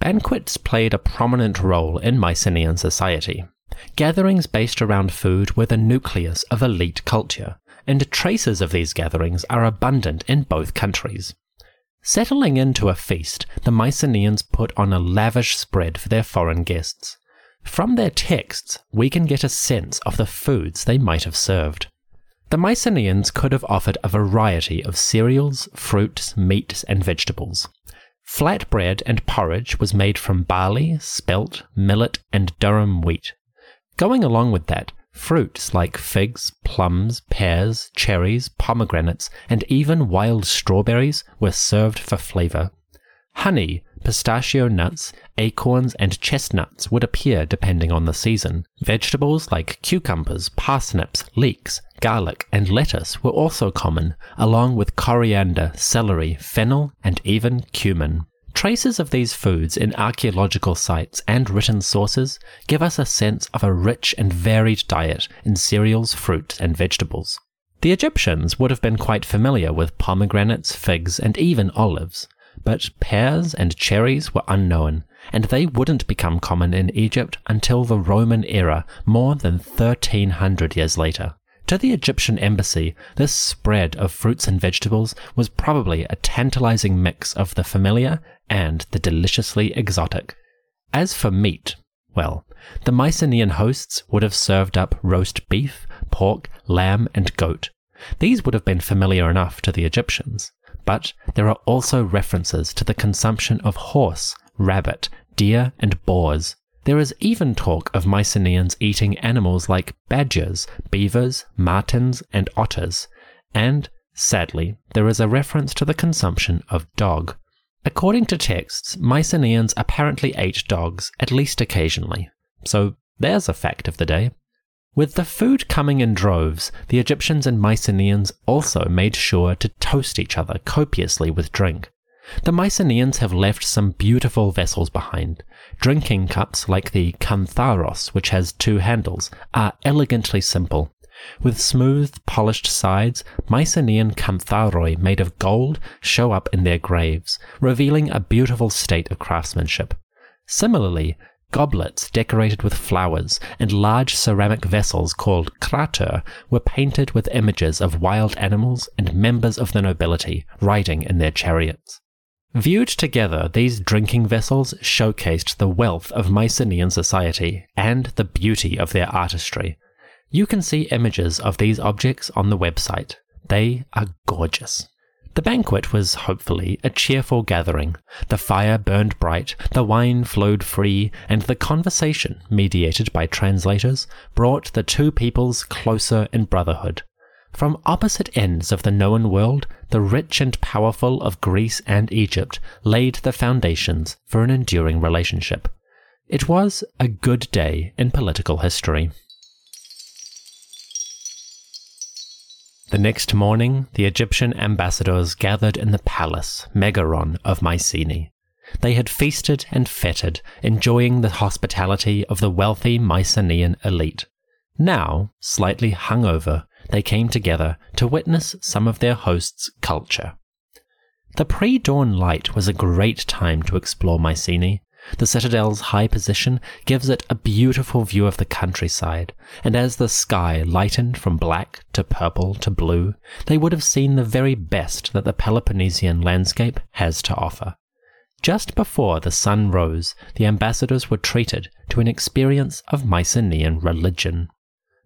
Banquets played a prominent role in Mycenaean society. Gatherings based around food were the nucleus of elite culture, and traces of these gatherings are abundant in both countries. Settling into a feast, the Mycenaeans put on a lavish spread for their foreign guests. From their texts, we can get a sense of the foods they might have served. The Mycenaeans could have offered a variety of cereals, fruits, meats, and vegetables. Flat bread and porridge was made from barley, spelt, millet, and durum wheat. Going along with that, fruits like figs, plums, pears, cherries, pomegranates, and even wild strawberries were served for flavor. Honey, pistachio nuts, acorns, and chestnuts would appear depending on the season. Vegetables like cucumbers, parsnips, leeks, garlic, and lettuce were also common, along with coriander, celery, fennel, and even cumin. Traces of these foods in archaeological sites and written sources give us a sense of a rich and varied diet in cereals, fruits, and vegetables. The Egyptians would have been quite familiar with pomegranates, figs, and even olives but pears and cherries were unknown, and they wouldn't become common in Egypt until the Roman era, more than 1300 years later. To the Egyptian embassy, this spread of fruits and vegetables was probably a tantalizing mix of the familiar and the deliciously exotic. As for meat, well, the Mycenaean hosts would have served up roast beef, pork, lamb, and goat. These would have been familiar enough to the Egyptians but there are also references to the consumption of horse, rabbit, deer, and boars. There is even talk of Mycenaeans eating animals like badgers, beavers, martens, and otters, and, sadly, there is a reference to the consumption of dog. According to texts, Mycenaeans apparently ate dogs at least occasionally. So there's a fact of the day. With the food coming in droves, the Egyptians and Mycenaeans also made sure to toast each other copiously with drink. The Mycenaeans have left some beautiful vessels behind. Drinking cups like the kantharos, which has two handles, are elegantly simple. With smooth, polished sides, Mycenaean kantharoi made of gold show up in their graves, revealing a beautiful state of craftsmanship. Similarly, Goblets decorated with flowers and large ceramic vessels called krater were painted with images of wild animals and members of the nobility riding in their chariots. Viewed together, these drinking vessels showcased the wealth of Mycenaean society and the beauty of their artistry. You can see images of these objects on the website. They are gorgeous. The banquet was hopefully a cheerful gathering. The fire burned bright, the wine flowed free, and the conversation, mediated by translators, brought the two peoples closer in brotherhood. From opposite ends of the known world, the rich and powerful of Greece and Egypt laid the foundations for an enduring relationship. It was a good day in political history. The next morning, the Egyptian ambassadors gathered in the palace, Megaron, of Mycenae. They had feasted and fettered, enjoying the hospitality of the wealthy Mycenaean elite. Now, slightly hungover, they came together to witness some of their host's culture. The pre dawn light was a great time to explore Mycenae, the citadel's high position gives it a beautiful view of the countryside, and as the sky lightened from black to purple to blue, they would have seen the very best that the Peloponnesian landscape has to offer. Just before the sun rose, the ambassadors were treated to an experience of Mycenaean religion.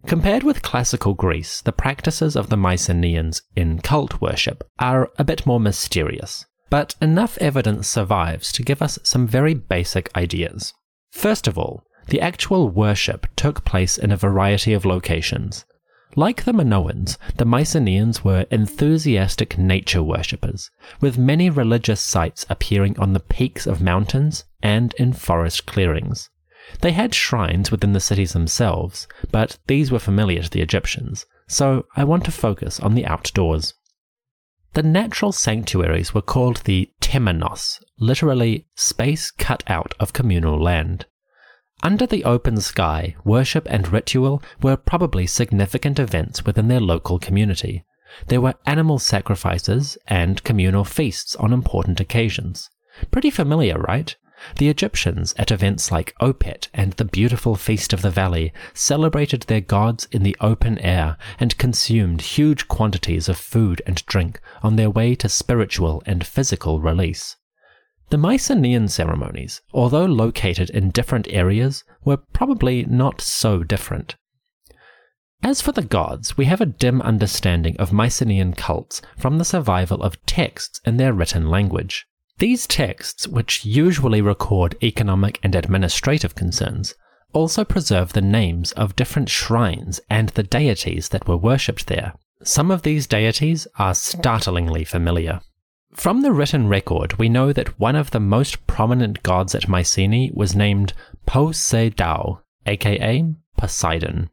Compared with classical Greece, the practices of the Mycenaeans in cult worship are a bit more mysterious but enough evidence survives to give us some very basic ideas. First of all, the actual worship took place in a variety of locations. Like the Minoans, the Mycenaeans were enthusiastic nature worshippers, with many religious sites appearing on the peaks of mountains and in forest clearings. They had shrines within the cities themselves, but these were familiar to the Egyptians, so I want to focus on the outdoors. The natural sanctuaries were called the temenos, literally space cut out of communal land. Under the open sky, worship and ritual were probably significant events within their local community. There were animal sacrifices and communal feasts on important occasions. Pretty familiar, right? The Egyptians, at events like Opet and the beautiful Feast of the Valley, celebrated their gods in the open air and consumed huge quantities of food and drink on their way to spiritual and physical release. The Mycenaean ceremonies, although located in different areas, were probably not so different. As for the gods, we have a dim understanding of Mycenaean cults from the survival of texts in their written language. These texts, which usually record economic and administrative concerns, also preserve the names of different shrines and the deities that were worshipped there. Some of these deities are startlingly familiar. From the written record, we know that one of the most prominent gods at Mycenae was named Poseidao, aka Poseidon.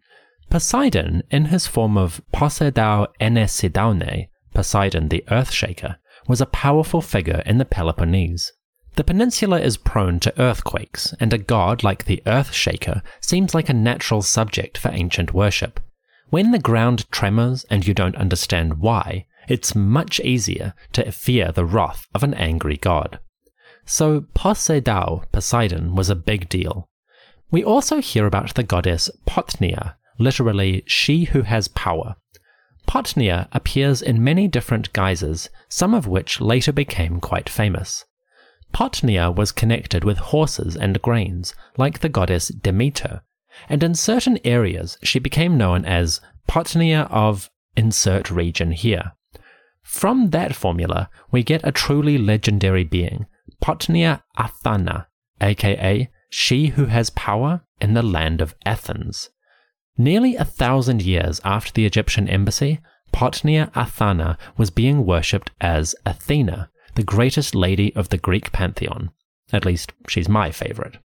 Poseidon, in his form of Poseidao Enesidaune, Poseidon the Earthshaker, was a powerful figure in the Peloponnese. The peninsula is prone to earthquakes, and a god like the Earthshaker seems like a natural subject for ancient worship. When the ground tremors and you don't understand why, it's much easier to fear the wrath of an angry god. So Poseidao, Poseidon, was a big deal. We also hear about the goddess Potnia, literally she who has power. Potnia appears in many different guises, some of which later became quite famous. Potnia was connected with horses and grains, like the goddess Demeter, and in certain areas she became known as Potnia of insert region here. From that formula, we get a truly legendary being, Potnia Athana, aka she who has power in the land of Athens. Nearly a thousand years after the Egyptian embassy, Potnia Athana was being worshipped as Athena, the greatest lady of the Greek pantheon. At least, she's my favorite.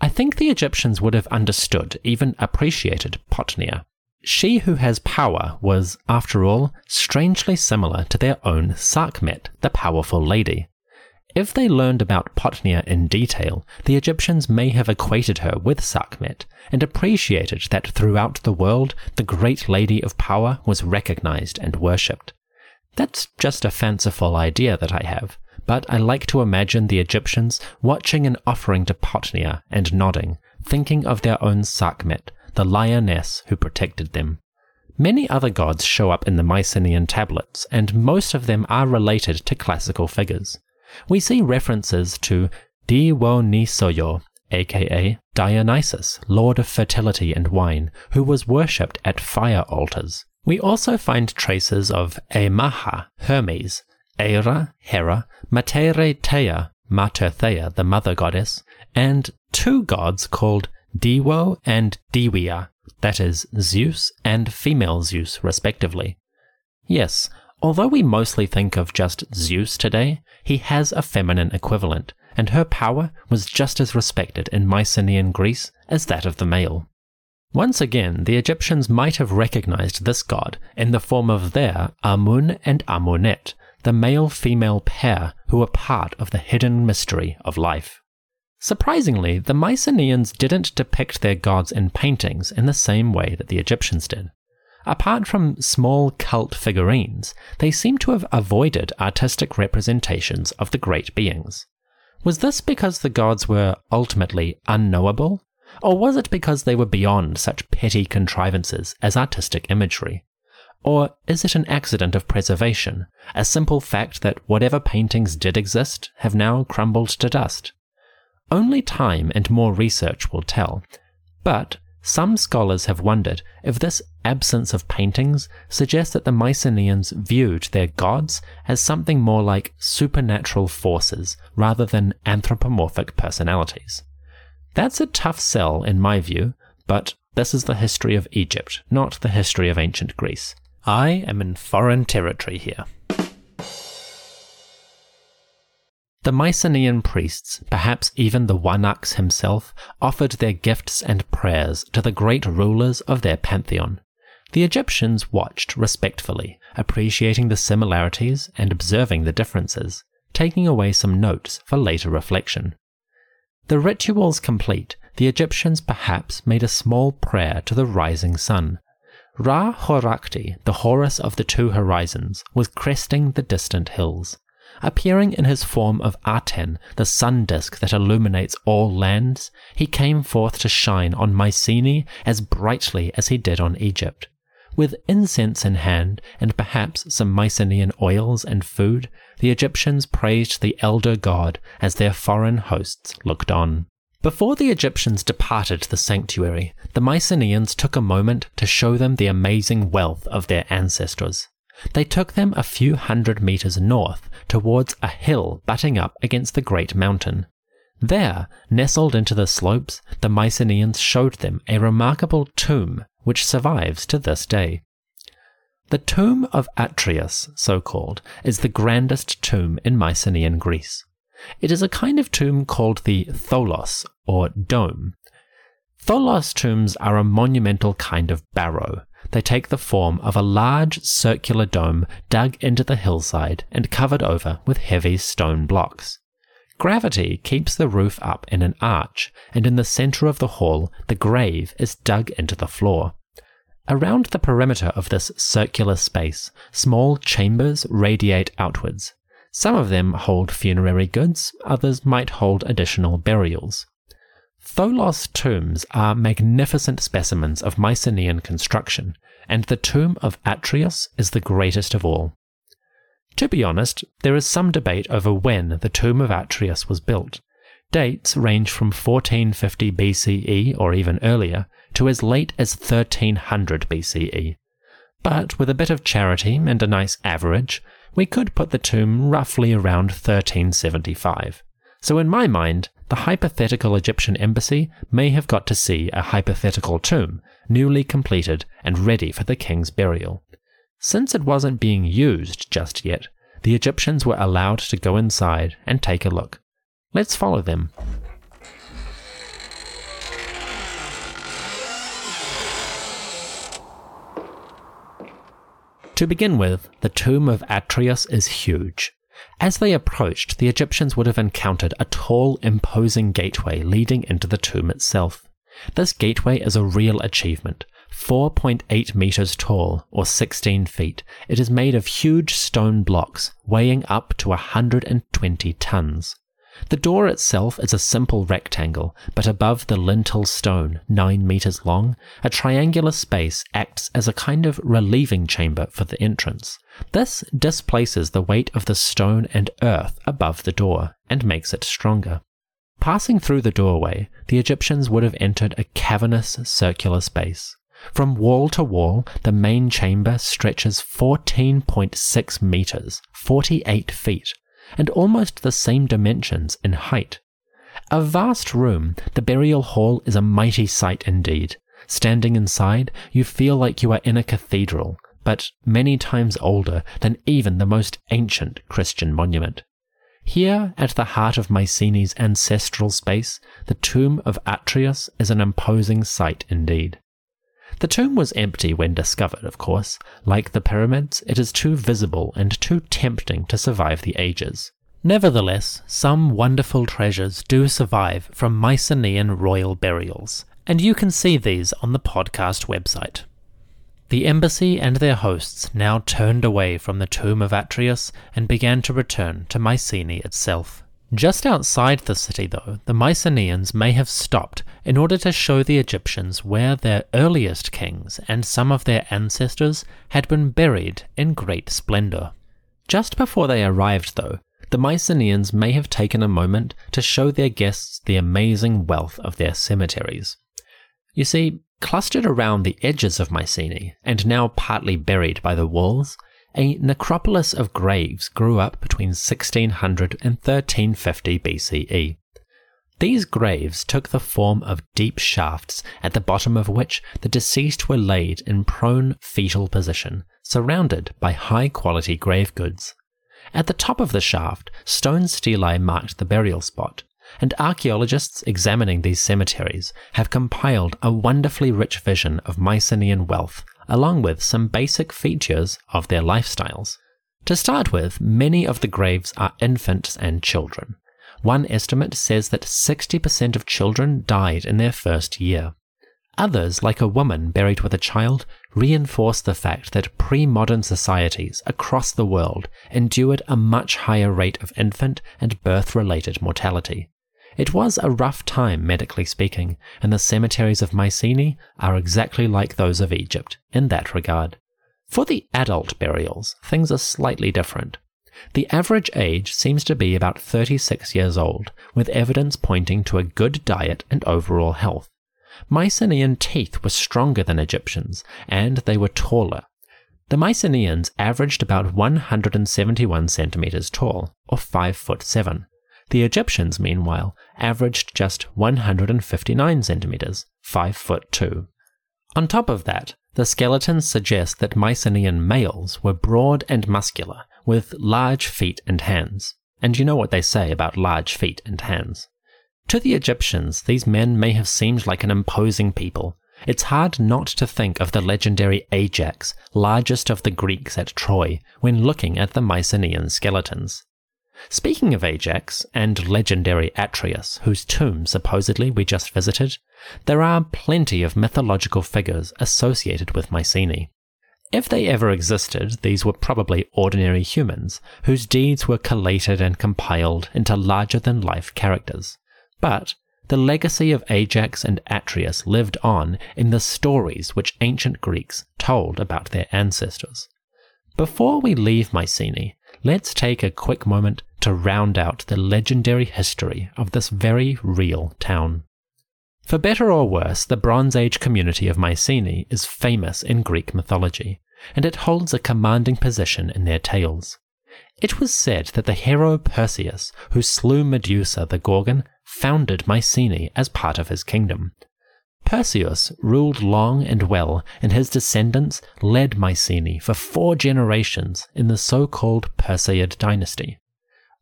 I think the Egyptians would have understood, even appreciated Potnia. She who has power was, after all, strangely similar to their own Sekhmet, the powerful lady. If they learned about Potnia in detail, the Egyptians may have equated her with Sekhmet and appreciated that throughout the world the great lady of power was recognized and worshipped. That's just a fanciful idea that I have, but I like to imagine the Egyptians watching an offering to Potnia and nodding, thinking of their own Sekhmet, the lioness who protected them. Many other gods show up in the Mycenaean tablets, and most of them are related to classical figures. We see references to Dionysoyo, aka Dionysus, lord of fertility and wine, who was worshipped at fire altars. We also find traces of Emaha, Hermes, Eira, Hera, Matere Thea, Mater Thea, the mother goddess, and two gods called Diwo and Diwia, that is, Zeus and female Zeus, respectively. Yes, although we mostly think of just Zeus today, he has a feminine equivalent, and her power was just as respected in Mycenaean Greece as that of the male. Once again, the Egyptians might have recognized this god in the form of their Amun and Amunet, the male female pair who were part of the hidden mystery of life. Surprisingly, the Mycenaeans didn't depict their gods in paintings in the same way that the Egyptians did. Apart from small cult figurines, they seem to have avoided artistic representations of the great beings. Was this because the gods were ultimately unknowable? Or was it because they were beyond such petty contrivances as artistic imagery? Or is it an accident of preservation, a simple fact that whatever paintings did exist have now crumbled to dust? Only time and more research will tell, but some scholars have wondered if this absence of paintings suggests that the Mycenaeans viewed their gods as something more like supernatural forces rather than anthropomorphic personalities. That's a tough sell in my view, but This is the history of Egypt, not the history of ancient Greece. I am in foreign territory here. The Mycenaean priests, perhaps even the Wanax himself, offered their gifts and prayers to the great rulers of their pantheon. The Egyptians watched respectfully, appreciating the similarities and observing the differences, taking away some notes for later reflection. The rituals complete, the Egyptians perhaps made a small prayer to the rising sun. Ra Horakhti, the Horus of the two horizons, was cresting the distant hills. Appearing in his form of Aten, the sun disk that illuminates all lands, he came forth to shine on Mycenae as brightly as he did on Egypt. With incense in hand, and perhaps some Mycenaean oils and food, the Egyptians praised the elder god as their foreign hosts looked on. Before the Egyptians departed the sanctuary, the Mycenaeans took a moment to show them the amazing wealth of their ancestors. They took them a few hundred meters north towards a hill butting up against the great mountain. There, nestled into the slopes, the Mycenaeans showed them a remarkable tomb which survives to this day. The tomb of Atreus, so called, is the grandest tomb in Mycenaean Greece. It is a kind of tomb called the tholos, or dome. Tholos tombs are a monumental kind of barrow. They take the form of a large circular dome dug into the hillside and covered over with heavy stone blocks. Gravity keeps the roof up in an arch, and in the center of the hall, the grave is dug into the floor. Around the perimeter of this circular space, small chambers radiate outwards. Some of them hold funerary goods, others might hold additional burials. Tholos tombs are magnificent specimens of Mycenaean construction, and the tomb of Atreus is the greatest of all. To be honest, there is some debate over when the tomb of Atreus was built. Dates range from 1450 BCE or even earlier to as late as 1300 BCE. But with a bit of charity and a nice average, we could put the tomb roughly around 1375. So, in my mind, the hypothetical Egyptian embassy may have got to see a hypothetical tomb, newly completed and ready for the king's burial. Since it wasn't being used just yet, the Egyptians were allowed to go inside and take a look. Let's follow them. To begin with, the tomb of Atreus is huge. As they approached, the Egyptians would have encountered a tall, imposing gateway leading into the tomb itself. This gateway is a real achievement. 4.8 meters tall, or 16 feet, it is made of huge stone blocks weighing up to 120 tons. The door itself is a simple rectangle, but above the lintel stone, 9 meters long, a triangular space acts as a kind of relieving chamber for the entrance. This displaces the weight of the stone and earth above the door and makes it stronger. Passing through the doorway, the Egyptians would have entered a cavernous circular space. From wall to wall, the main chamber stretches 14.6 meters, 48 feet, and almost the same dimensions in height. A vast room, the burial hall is a mighty sight indeed. Standing inside, you feel like you are in a cathedral, but many times older than even the most ancient Christian monument. Here, at the heart of Mycenae's ancestral space, the tomb of Atreus is an imposing sight indeed. The tomb was empty when discovered, of course. Like the pyramids, it is too visible and too tempting to survive the ages. Nevertheless, some wonderful treasures do survive from Mycenaean royal burials, and you can see these on the podcast website. The embassy and their hosts now turned away from the tomb of Atreus and began to return to Mycenae itself. Just outside the city, though, the Mycenaeans may have stopped in order to show the Egyptians where their earliest kings and some of their ancestors had been buried in great splendor. Just before they arrived, though, the Mycenaeans may have taken a moment to show their guests the amazing wealth of their cemeteries. You see, clustered around the edges of Mycenae, and now partly buried by the walls, a necropolis of graves grew up between 1600 and 1350 BCE. These graves took the form of deep shafts at the bottom of which the deceased were laid in prone fetal position, surrounded by high quality grave goods. At the top of the shaft, stone stelae marked the burial spot, and archaeologists examining these cemeteries have compiled a wonderfully rich vision of Mycenaean wealth, along with some basic features of their lifestyles. To start with, many of the graves are infants and children. One estimate says that 60% of children died in their first year. Others, like a woman buried with a child, reinforce the fact that pre modern societies across the world endured a much higher rate of infant and birth related mortality. It was a rough time, medically speaking, and the cemeteries of Mycenae are exactly like those of Egypt in that regard. For the adult burials, things are slightly different. The average age seems to be about 36 years old, with evidence pointing to a good diet and overall health. Mycenaean teeth were stronger than Egyptians, and they were taller. The Mycenaeans averaged about 171 centimeters tall, or 5 foot 7. The Egyptians, meanwhile, averaged just 159 centimeters, 5 foot 2. On top of that, the skeletons suggest that Mycenaean males were broad and muscular, with large feet and hands. And you know what they say about large feet and hands. To the Egyptians, these men may have seemed like an imposing people. It's hard not to think of the legendary Ajax, largest of the Greeks at Troy, when looking at the Mycenaean skeletons. Speaking of Ajax and legendary Atreus, whose tomb supposedly we just visited, there are plenty of mythological figures associated with Mycenae. If they ever existed, these were probably ordinary humans whose deeds were collated and compiled into larger than life characters. But the legacy of Ajax and Atreus lived on in the stories which ancient Greeks told about their ancestors. Before we leave Mycenae, let's take a quick moment to round out the legendary history of this very real town. For better or worse, the Bronze Age community of Mycenae is famous in Greek mythology, and it holds a commanding position in their tales. It was said that the hero Perseus, who slew Medusa the Gorgon, founded Mycenae as part of his kingdom. Perseus ruled long and well, and his descendants led Mycenae for four generations in the so called Perseid dynasty.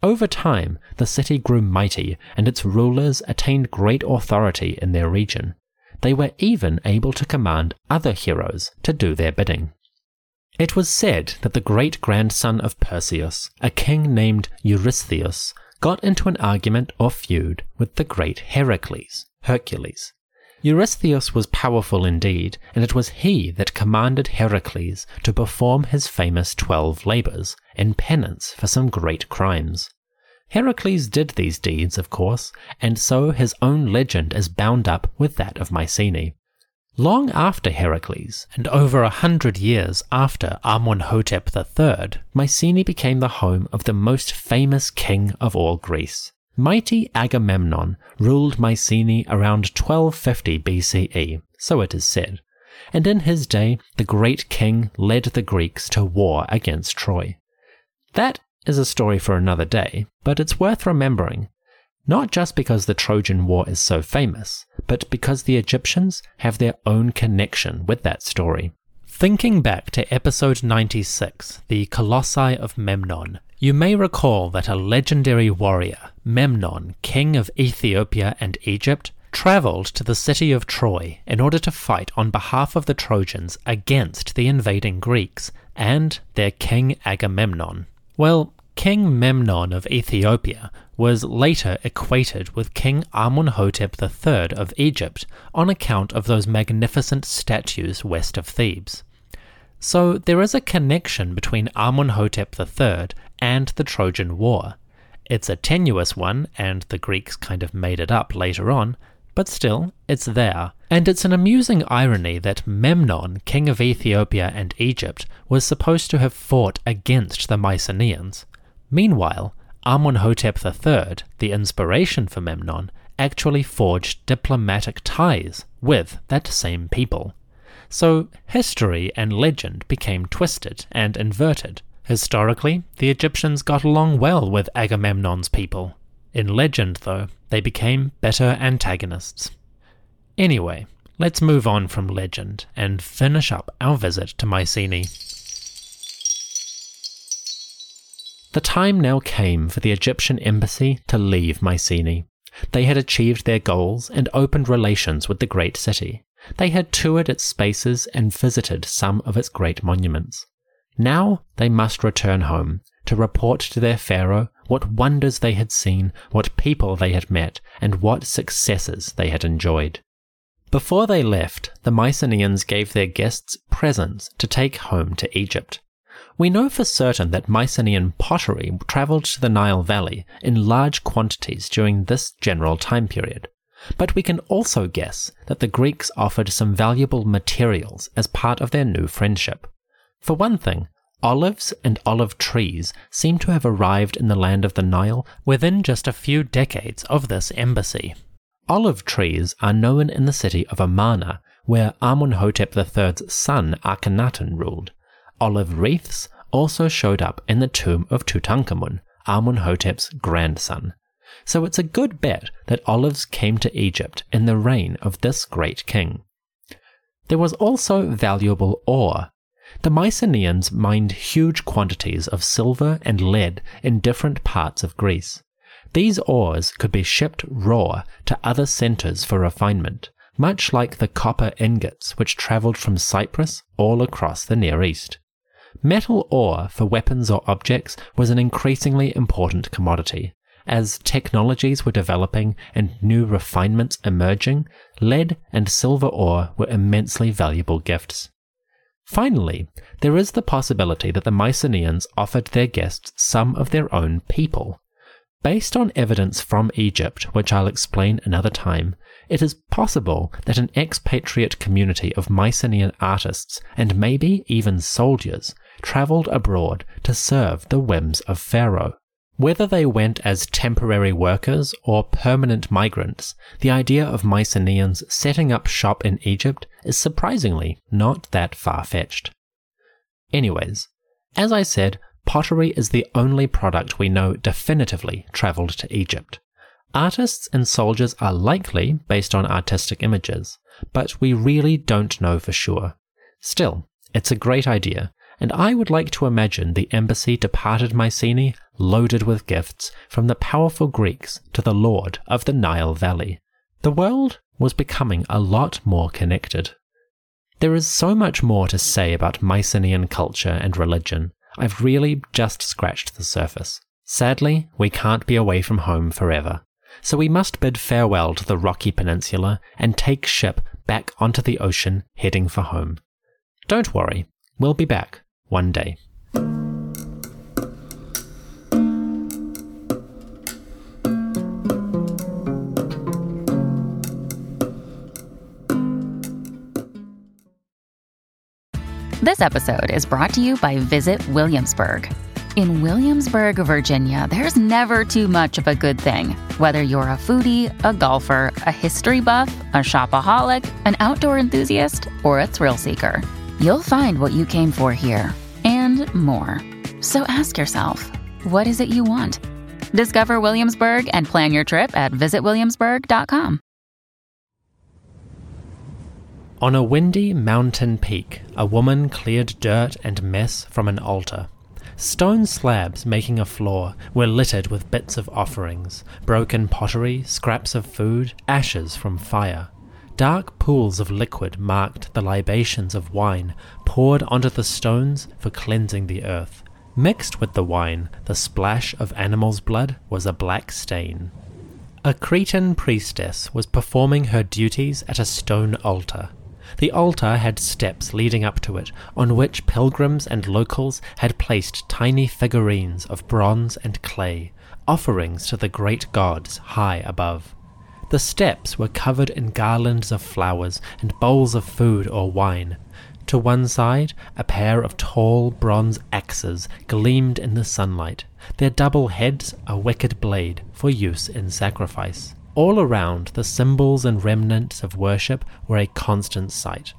Over time, the city grew mighty, and its rulers attained great authority in their region. They were even able to command other heroes to do their bidding. It was said that the great grandson of Perseus, a king named Eurystheus, got into an argument or feud with the great Heracles, Hercules. Eurystheus was powerful indeed, and it was he that commanded Heracles to perform his famous twelve labours in penance for some great crimes. Heracles did these deeds, of course, and so his own legend is bound up with that of Mycenae. Long after Heracles, and over a hundred years after Amunhotep III, Mycenae became the home of the most famous king of all Greece. Mighty Agamemnon ruled Mycenae around 1250 BCE, so it is said, and in his day the great king led the Greeks to war against Troy. That is a story for another day, but it's worth remembering, not just because the Trojan War is so famous, but because the Egyptians have their own connection with that story. Thinking back to episode 96, the Colossi of Memnon, you may recall that a legendary warrior, Memnon, king of Ethiopia and Egypt, travelled to the city of Troy in order to fight on behalf of the Trojans against the invading Greeks and their king Agamemnon. Well, King Memnon of Ethiopia was later equated with King Amunhotep III of Egypt on account of those magnificent statues west of Thebes. So there is a connection between Amunhotep III and the Trojan War. It's a tenuous one, and the Greeks kind of made it up later on, but still, it's there. And it's an amusing irony that Memnon, king of Ethiopia and Egypt, was supposed to have fought against the Mycenaeans. Meanwhile, Amunhotep III, the inspiration for Memnon, actually forged diplomatic ties with that same people. So history and legend became twisted and inverted. Historically, the Egyptians got along well with Agamemnon's people. In legend, though, they became better antagonists. Anyway, let's move on from legend and finish up our visit to Mycenae. The time now came for the Egyptian embassy to leave Mycenae. They had achieved their goals and opened relations with the great city. They had toured its spaces and visited some of its great monuments. Now they must return home to report to their pharaoh what wonders they had seen, what people they had met, and what successes they had enjoyed. Before they left, the Mycenaeans gave their guests presents to take home to Egypt. We know for certain that Mycenaean pottery travelled to the Nile Valley in large quantities during this general time period. But we can also guess that the Greeks offered some valuable materials as part of their new friendship. For one thing, olives and olive trees seem to have arrived in the land of the Nile within just a few decades of this embassy. Olive trees are known in the city of Amarna, where Amenhotep III's son Akhenaten ruled. Olive wreaths also showed up in the tomb of Tutankhamun, Amenhotep's grandson. So it's a good bet that olives came to Egypt in the reign of this great king. There was also valuable ore. The Mycenaeans mined huge quantities of silver and lead in different parts of Greece. These ores could be shipped raw to other centers for refinement, much like the copper ingots which traveled from Cyprus all across the Near East. Metal ore for weapons or objects was an increasingly important commodity. As technologies were developing and new refinements emerging, lead and silver ore were immensely valuable gifts. Finally, there is the possibility that the Mycenaeans offered their guests some of their own people. Based on evidence from Egypt, which I'll explain another time, it is possible that an expatriate community of Mycenaean artists and maybe even soldiers travelled abroad to serve the whims of Pharaoh. Whether they went as temporary workers or permanent migrants, the idea of Mycenaeans setting up shop in Egypt is surprisingly not that far fetched. Anyways, as I said, pottery is the only product we know definitively travelled to Egypt. Artists and soldiers are likely based on artistic images, but we really don't know for sure. Still, it's a great idea, and I would like to imagine the embassy departed Mycenae loaded with gifts from the powerful Greeks to the Lord of the Nile Valley. The world was becoming a lot more connected. There is so much more to say about Mycenaean culture and religion, I've really just scratched the surface. Sadly, we can't be away from home forever, so we must bid farewell to the rocky peninsula and take ship back onto the ocean heading for home. Don't worry, we'll be back one day. This episode is brought to you by Visit Williamsburg. In Williamsburg, Virginia, there's never too much of a good thing. Whether you're a foodie, a golfer, a history buff, a shopaholic, an outdoor enthusiast, or a thrill seeker, you'll find what you came for here and more. So ask yourself, what is it you want? Discover Williamsburg and plan your trip at visitwilliamsburg.com. On a windy mountain peak, a woman cleared dirt and mess from an altar. Stone slabs making a floor were littered with bits of offerings, broken pottery, scraps of food, ashes from fire. Dark pools of liquid marked the libations of wine poured onto the stones for cleansing the earth. Mixed with the wine, the splash of animal's blood was a black stain. A Cretan priestess was performing her duties at a stone altar. The altar had steps leading up to it, on which pilgrims and locals had placed tiny figurines of bronze and clay, offerings to the great gods high above. The steps were covered in garlands of flowers and bowls of food or wine. To one side, a pair of tall bronze axes gleamed in the sunlight, their double heads a wicked blade for use in sacrifice. All around, the symbols and remnants of worship were a constant sight.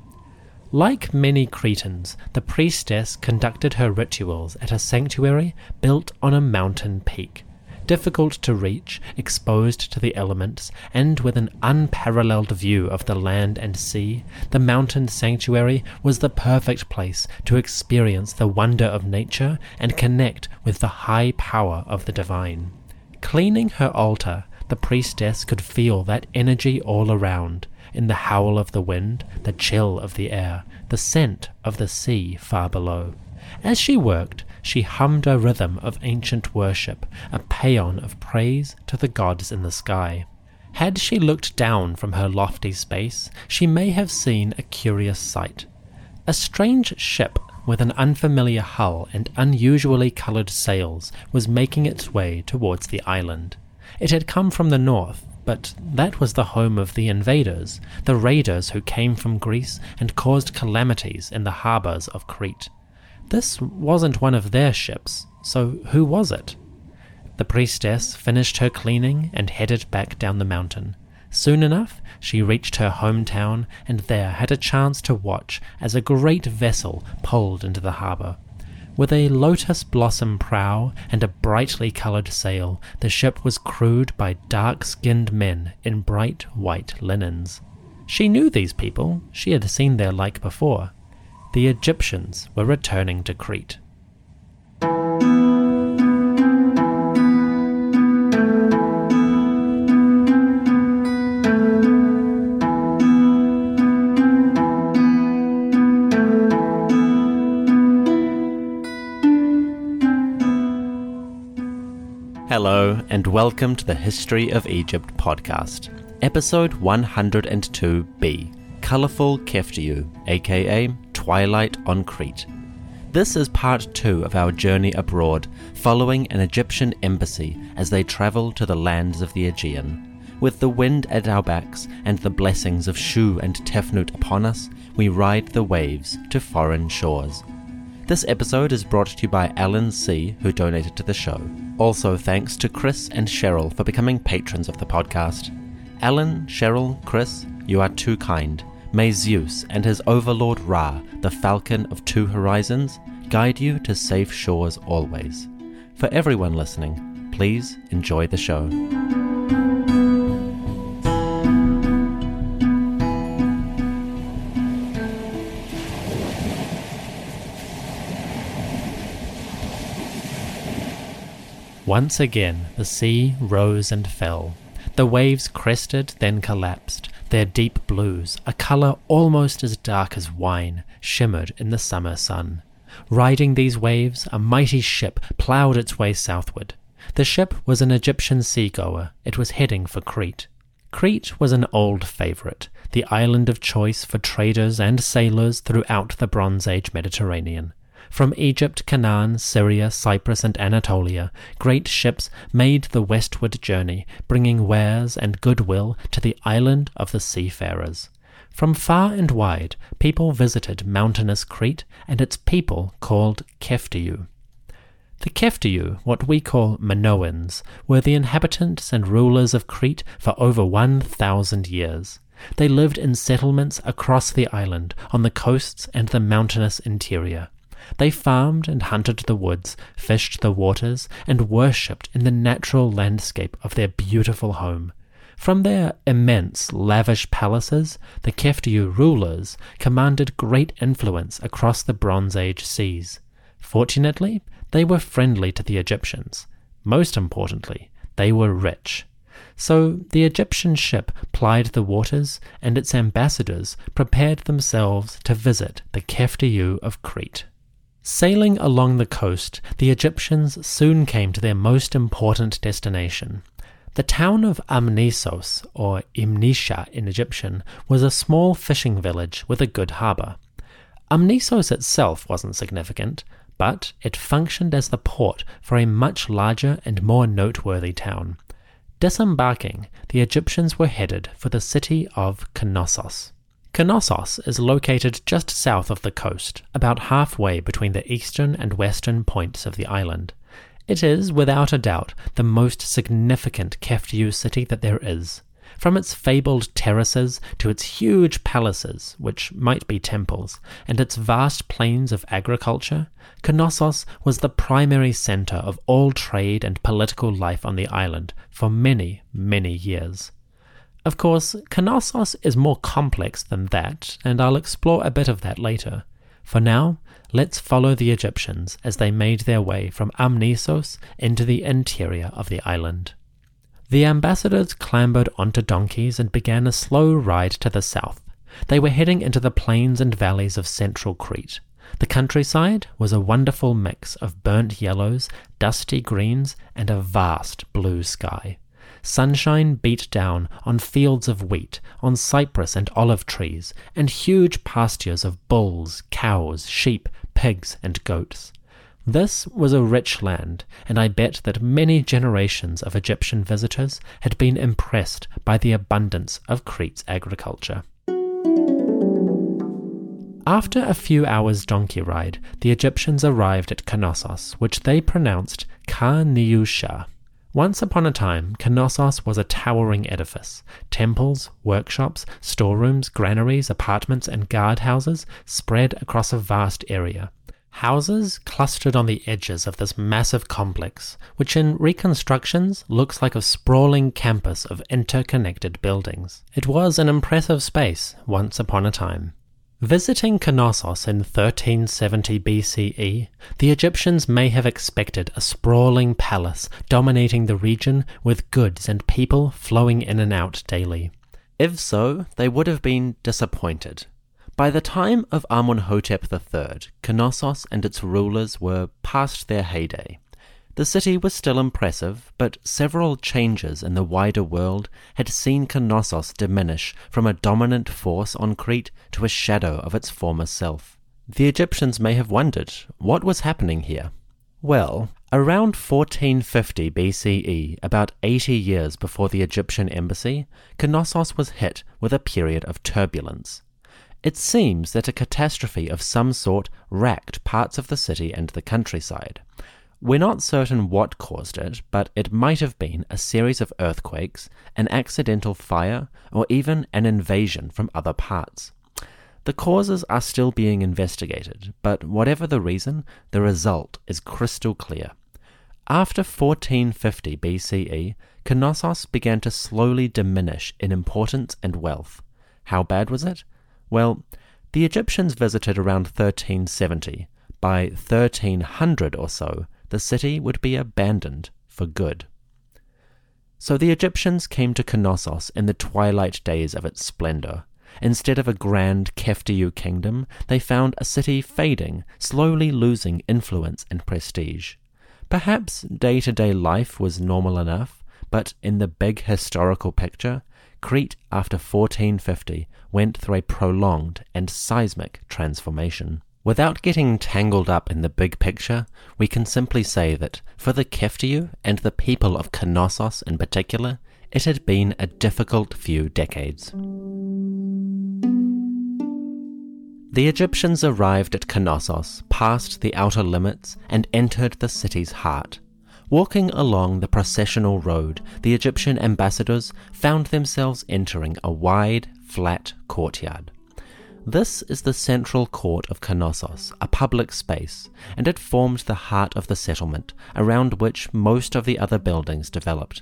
Like many Cretans, the priestess conducted her rituals at a sanctuary built on a mountain peak. Difficult to reach, exposed to the elements, and with an unparalleled view of the land and sea, the mountain sanctuary was the perfect place to experience the wonder of nature and connect with the high power of the divine. Cleaning her altar, the priestess could feel that energy all around, in the howl of the wind, the chill of the air, the scent of the sea far below. As she worked, she hummed a rhythm of ancient worship, a paean of praise to the gods in the sky. Had she looked down from her lofty space, she may have seen a curious sight. A strange ship with an unfamiliar hull and unusually coloured sails was making its way towards the island. It had come from the north, but that was the home of the invaders, the raiders who came from Greece and caused calamities in the harbours of Crete. This wasn't one of their ships, so who was it? The priestess finished her cleaning and headed back down the mountain. Soon enough, she reached her hometown and there had a chance to watch as a great vessel pulled into the harbour. With a lotus blossom prow and a brightly coloured sail, the ship was crewed by dark skinned men in bright white linens. She knew these people, she had seen their like before the Egyptians were returning to Crete. Hello, and welcome to the History of Egypt podcast, episode 102b Colourful Keftiu, aka Twilight on Crete. This is part two of our journey abroad, following an Egyptian embassy as they travel to the lands of the Aegean. With the wind at our backs and the blessings of Shu and Tefnut upon us, we ride the waves to foreign shores. This episode is brought to you by Alan C., who donated to the show. Also, thanks to Chris and Cheryl for becoming patrons of the podcast. Alan, Cheryl, Chris, you are too kind. May Zeus and his overlord Ra, the Falcon of Two Horizons, guide you to safe shores always. For everyone listening, please enjoy the show. Once again, the sea rose and fell. The waves crested, then collapsed. Their deep blues, a colour almost as dark as wine, shimmered in the summer sun. Riding these waves, a mighty ship ploughed its way southward. The ship was an Egyptian seagoer. It was heading for Crete. Crete was an old favourite, the island of choice for traders and sailors throughout the Bronze Age Mediterranean. From Egypt, Canaan, Syria, Cyprus, and Anatolia, great ships made the westward journey, bringing wares and goodwill to the island of the seafarers. From far and wide, people visited mountainous Crete and its people called Keftiu. The Keftiu, what we call Minoans, were the inhabitants and rulers of Crete for over 1,000 years. They lived in settlements across the island, on the coasts and the mountainous interior. They farmed and hunted the woods, fished the waters, and worshipped in the natural landscape of their beautiful home. From their immense, lavish palaces, the Keftiu rulers commanded great influence across the Bronze Age seas. Fortunately, they were friendly to the Egyptians. Most importantly, they were rich. So the Egyptian ship plied the waters, and its ambassadors prepared themselves to visit the Keftiu of Crete. Sailing along the coast, the Egyptians soon came to their most important destination. The town of Amnisos, or Imnisha in Egyptian, was a small fishing village with a good harbour. Amnisos itself wasn't significant, but it functioned as the port for a much larger and more noteworthy town. Disembarking, the Egyptians were headed for the city of Knossos. Knossos is located just south of the coast, about halfway between the eastern and western points of the island. It is, without a doubt, the most significant Keftiu city that there is. From its fabled terraces to its huge palaces, which might be temples, and its vast plains of agriculture, Knossos was the primary center of all trade and political life on the island for many, many years. Of course, Knossos is more complex than that, and I'll explore a bit of that later. For now, let's follow the Egyptians as they made their way from Amnisos into the interior of the island. The ambassadors clambered onto donkeys and began a slow ride to the south. They were heading into the plains and valleys of central Crete. The countryside was a wonderful mix of burnt yellows, dusty greens, and a vast blue sky. Sunshine beat down on fields of wheat, on cypress and olive trees, and huge pastures of bulls, cows, sheep, pigs, and goats. This was a rich land, and I bet that many generations of Egyptian visitors had been impressed by the abundance of Crete's agriculture. After a few hours' donkey ride, the Egyptians arrived at Knossos, which they pronounced Ka-Niusha. Once upon a time, Knossos was a towering edifice. Temples, workshops, storerooms, granaries, apartments, and guardhouses spread across a vast area. Houses clustered on the edges of this massive complex, which in reconstructions looks like a sprawling campus of interconnected buildings. It was an impressive space once upon a time. Visiting Knossos in 1370 BCE, the Egyptians may have expected a sprawling palace dominating the region with goods and people flowing in and out daily. If so, they would have been disappointed. By the time of Amenhotep III, Knossos and its rulers were past their heyday. The city was still impressive, but several changes in the wider world had seen Knossos diminish from a dominant force on Crete to a shadow of its former self. The Egyptians may have wondered what was happening here. Well, around 1450 BCE, about 80 years before the Egyptian embassy, Knossos was hit with a period of turbulence. It seems that a catastrophe of some sort racked parts of the city and the countryside. We're not certain what caused it, but it might have been a series of earthquakes, an accidental fire, or even an invasion from other parts. The causes are still being investigated, but whatever the reason, the result is crystal clear. After 1450 BCE, Knossos began to slowly diminish in importance and wealth. How bad was it? Well, the Egyptians visited around 1370. By 1300 or so, the city would be abandoned for good. So the Egyptians came to Knossos in the twilight days of its splendor. Instead of a grand Keftiu kingdom, they found a city fading, slowly losing influence and prestige. Perhaps day to day life was normal enough, but in the big historical picture, Crete after 1450 went through a prolonged and seismic transformation. Without getting tangled up in the big picture, we can simply say that for the Keftiu and the people of Knossos in particular, it had been a difficult few decades. The Egyptians arrived at Knossos, passed the outer limits, and entered the city's heart. Walking along the processional road, the Egyptian ambassadors found themselves entering a wide, flat courtyard. This is the central court of Knossos, a public space, and it formed the heart of the settlement, around which most of the other buildings developed.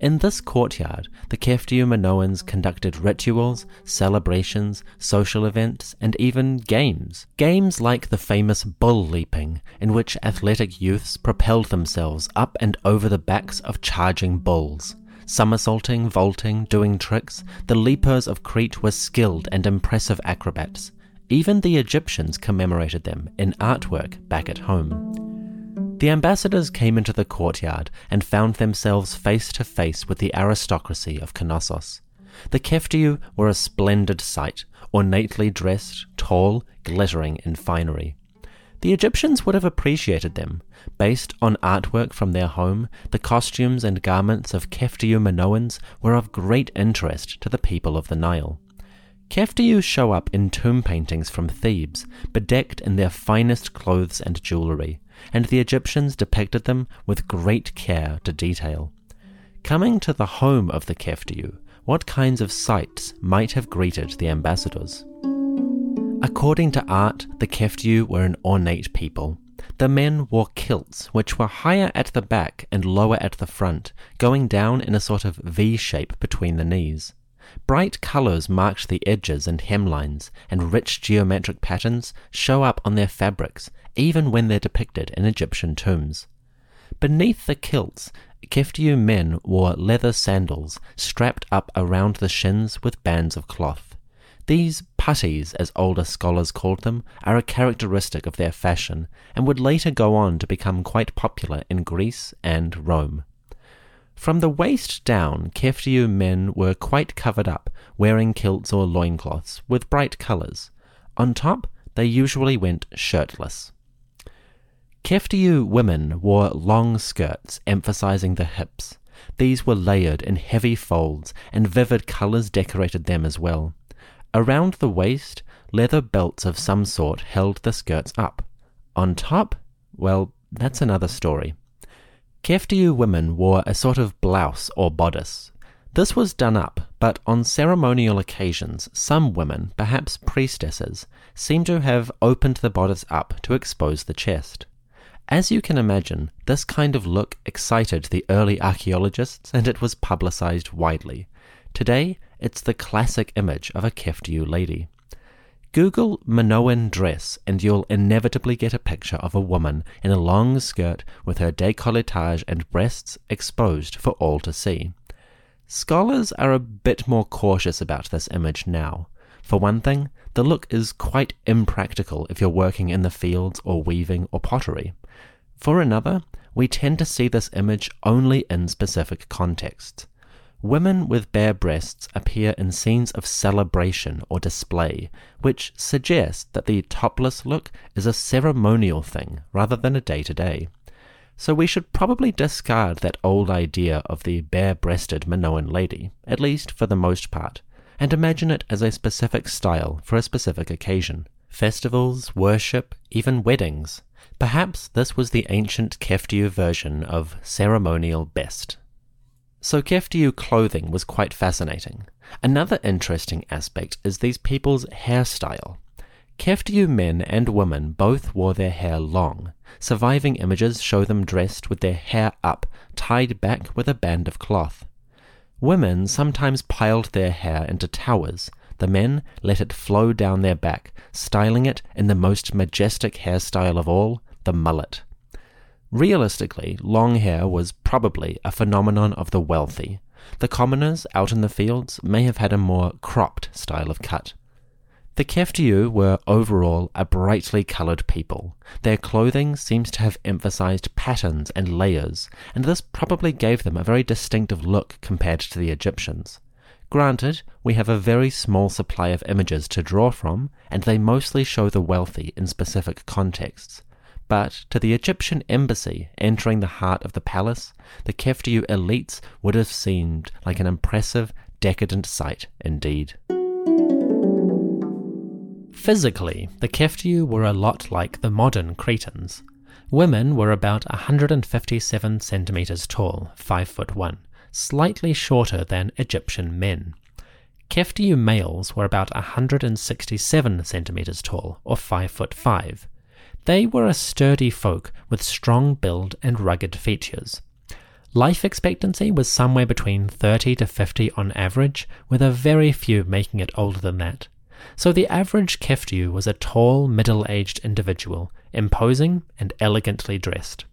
In this courtyard, the Keftiu Minoans conducted rituals, celebrations, social events, and even games. Games like the famous bull leaping, in which athletic youths propelled themselves up and over the backs of charging bulls. Somersaulting, vaulting, doing tricks, the leapers of Crete were skilled and impressive acrobats. Even the Egyptians commemorated them in artwork back at home. The ambassadors came into the courtyard and found themselves face to face with the aristocracy of Knossos. The Keftiu were a splendid sight, ornately dressed, tall, glittering in finery. The Egyptians would have appreciated them. Based on artwork from their home, the costumes and garments of Keftiu Minoans were of great interest to the people of the Nile. Keftiu show up in tomb paintings from Thebes, bedecked in their finest clothes and jewelry, and the Egyptians depicted them with great care to detail. Coming to the home of the Keftiu, what kinds of sights might have greeted the ambassadors. According to art, the Keftiu were an ornate people. The men wore kilts, which were higher at the back and lower at the front, going down in a sort of V shape between the knees. Bright colours marked the edges and hemlines, and rich geometric patterns show up on their fabrics, even when they're depicted in Egyptian tombs. Beneath the kilts, Keftiu men wore leather sandals strapped up around the shins with bands of cloth. These puttees, as older scholars called them, are a characteristic of their fashion, and would later go on to become quite popular in Greece and Rome. From the waist down, Keftiu men were quite covered up, wearing kilts or loincloths with bright colours. On top, they usually went shirtless. Keftiu women wore long skirts emphasizing the hips. These were layered in heavy folds, and vivid colours decorated them as well. Around the waist, leather belts of some sort held the skirts up. On top, well, that's another story. Keftiu women wore a sort of blouse or bodice. This was done up, but on ceremonial occasions, some women, perhaps priestesses, seem to have opened the bodice up to expose the chest. As you can imagine, this kind of look excited the early archaeologists and it was publicized widely. Today, it's the classic image of a Keftiu lady. Google Minoan dress, and you'll inevitably get a picture of a woman in a long skirt with her décolletage and breasts exposed for all to see. Scholars are a bit more cautious about this image now. For one thing, the look is quite impractical if you're working in the fields or weaving or pottery. For another, we tend to see this image only in specific contexts. Women with bare breasts appear in scenes of celebration or display, which suggests that the topless look is a ceremonial thing rather than a day to day. So we should probably discard that old idea of the bare breasted Minoan lady, at least for the most part, and imagine it as a specific style for a specific occasion. Festivals, worship, even weddings. Perhaps this was the ancient Keftiu version of ceremonial best. So Keftiu clothing was quite fascinating. Another interesting aspect is these people's hairstyle. Keftiu men and women both wore their hair long. Surviving images show them dressed with their hair up, tied back with a band of cloth. Women sometimes piled their hair into towers. The men let it flow down their back, styling it in the most majestic hairstyle of all, the mullet. Realistically, long hair was probably a phenomenon of the wealthy. The commoners out in the fields may have had a more cropped style of cut. The Keftiu were overall a brightly coloured people. Their clothing seems to have emphasized patterns and layers, and this probably gave them a very distinctive look compared to the Egyptians. Granted, we have a very small supply of images to draw from, and they mostly show the wealthy in specific contexts. But to the Egyptian embassy entering the heart of the palace, the Keftiu elites would have seemed like an impressive, decadent sight indeed. Physically, the Keftiu were a lot like the modern Cretans. Women were about 157 centimeters tall, 5 foot 1, slightly shorter than Egyptian men. Keftiu males were about 167 centimeters tall, or 5 foot 5. They were a sturdy folk with strong build and rugged features. Life expectancy was somewhere between 30 to 50 on average, with a very few making it older than that. So the average Keftiu was a tall, middle aged individual, imposing and elegantly dressed.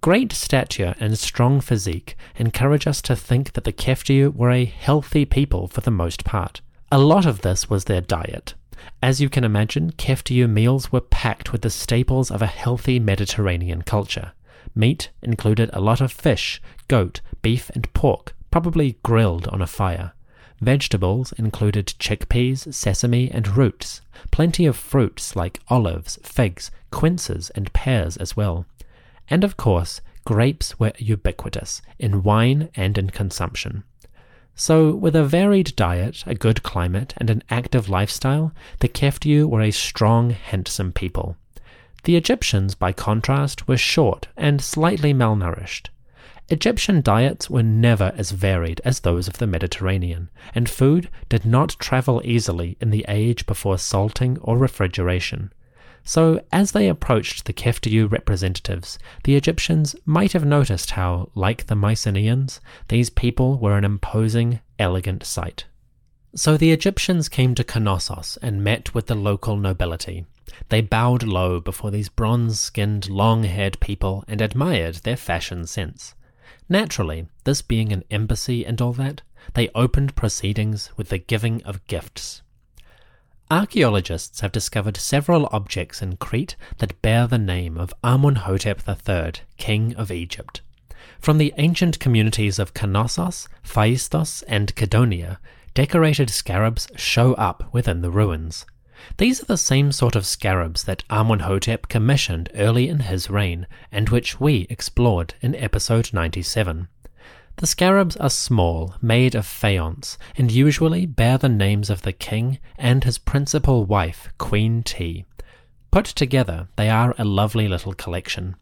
Great stature and strong physique encourage us to think that the Keftiu were a healthy people for the most part. A lot of this was their diet. As you can imagine, Keftiu meals were packed with the staples of a healthy Mediterranean culture. Meat included a lot of fish, goat, beef, and pork, probably grilled on a fire. Vegetables included chickpeas, sesame, and roots. Plenty of fruits like olives, figs, quinces, and pears as well. And of course, grapes were ubiquitous in wine and in consumption. So, with a varied diet, a good climate, and an active lifestyle, the Keftiu were a strong, handsome people. The Egyptians, by contrast, were short and slightly malnourished. Egyptian diets were never as varied as those of the Mediterranean, and food did not travel easily in the age before salting or refrigeration. So, as they approached the Keftiu representatives, the Egyptians might have noticed how, like the Mycenaeans, these people were an imposing, elegant sight. So the Egyptians came to Knossos and met with the local nobility. They bowed low before these bronze skinned, long haired people and admired their fashion sense. Naturally, this being an embassy and all that, they opened proceedings with the giving of gifts. Archaeologists have discovered several objects in Crete that bear the name of Amunhotep III, King of Egypt. From the ancient communities of Knossos, Phaistos, and Kydonia, decorated scarabs show up within the ruins. These are the same sort of scarabs that Amunhotep commissioned early in his reign and which we explored in episode 97. The scarabs are small, made of faience, and usually bear the names of the king and his principal wife, Queen Tiye. Put together, they are a lovely little collection.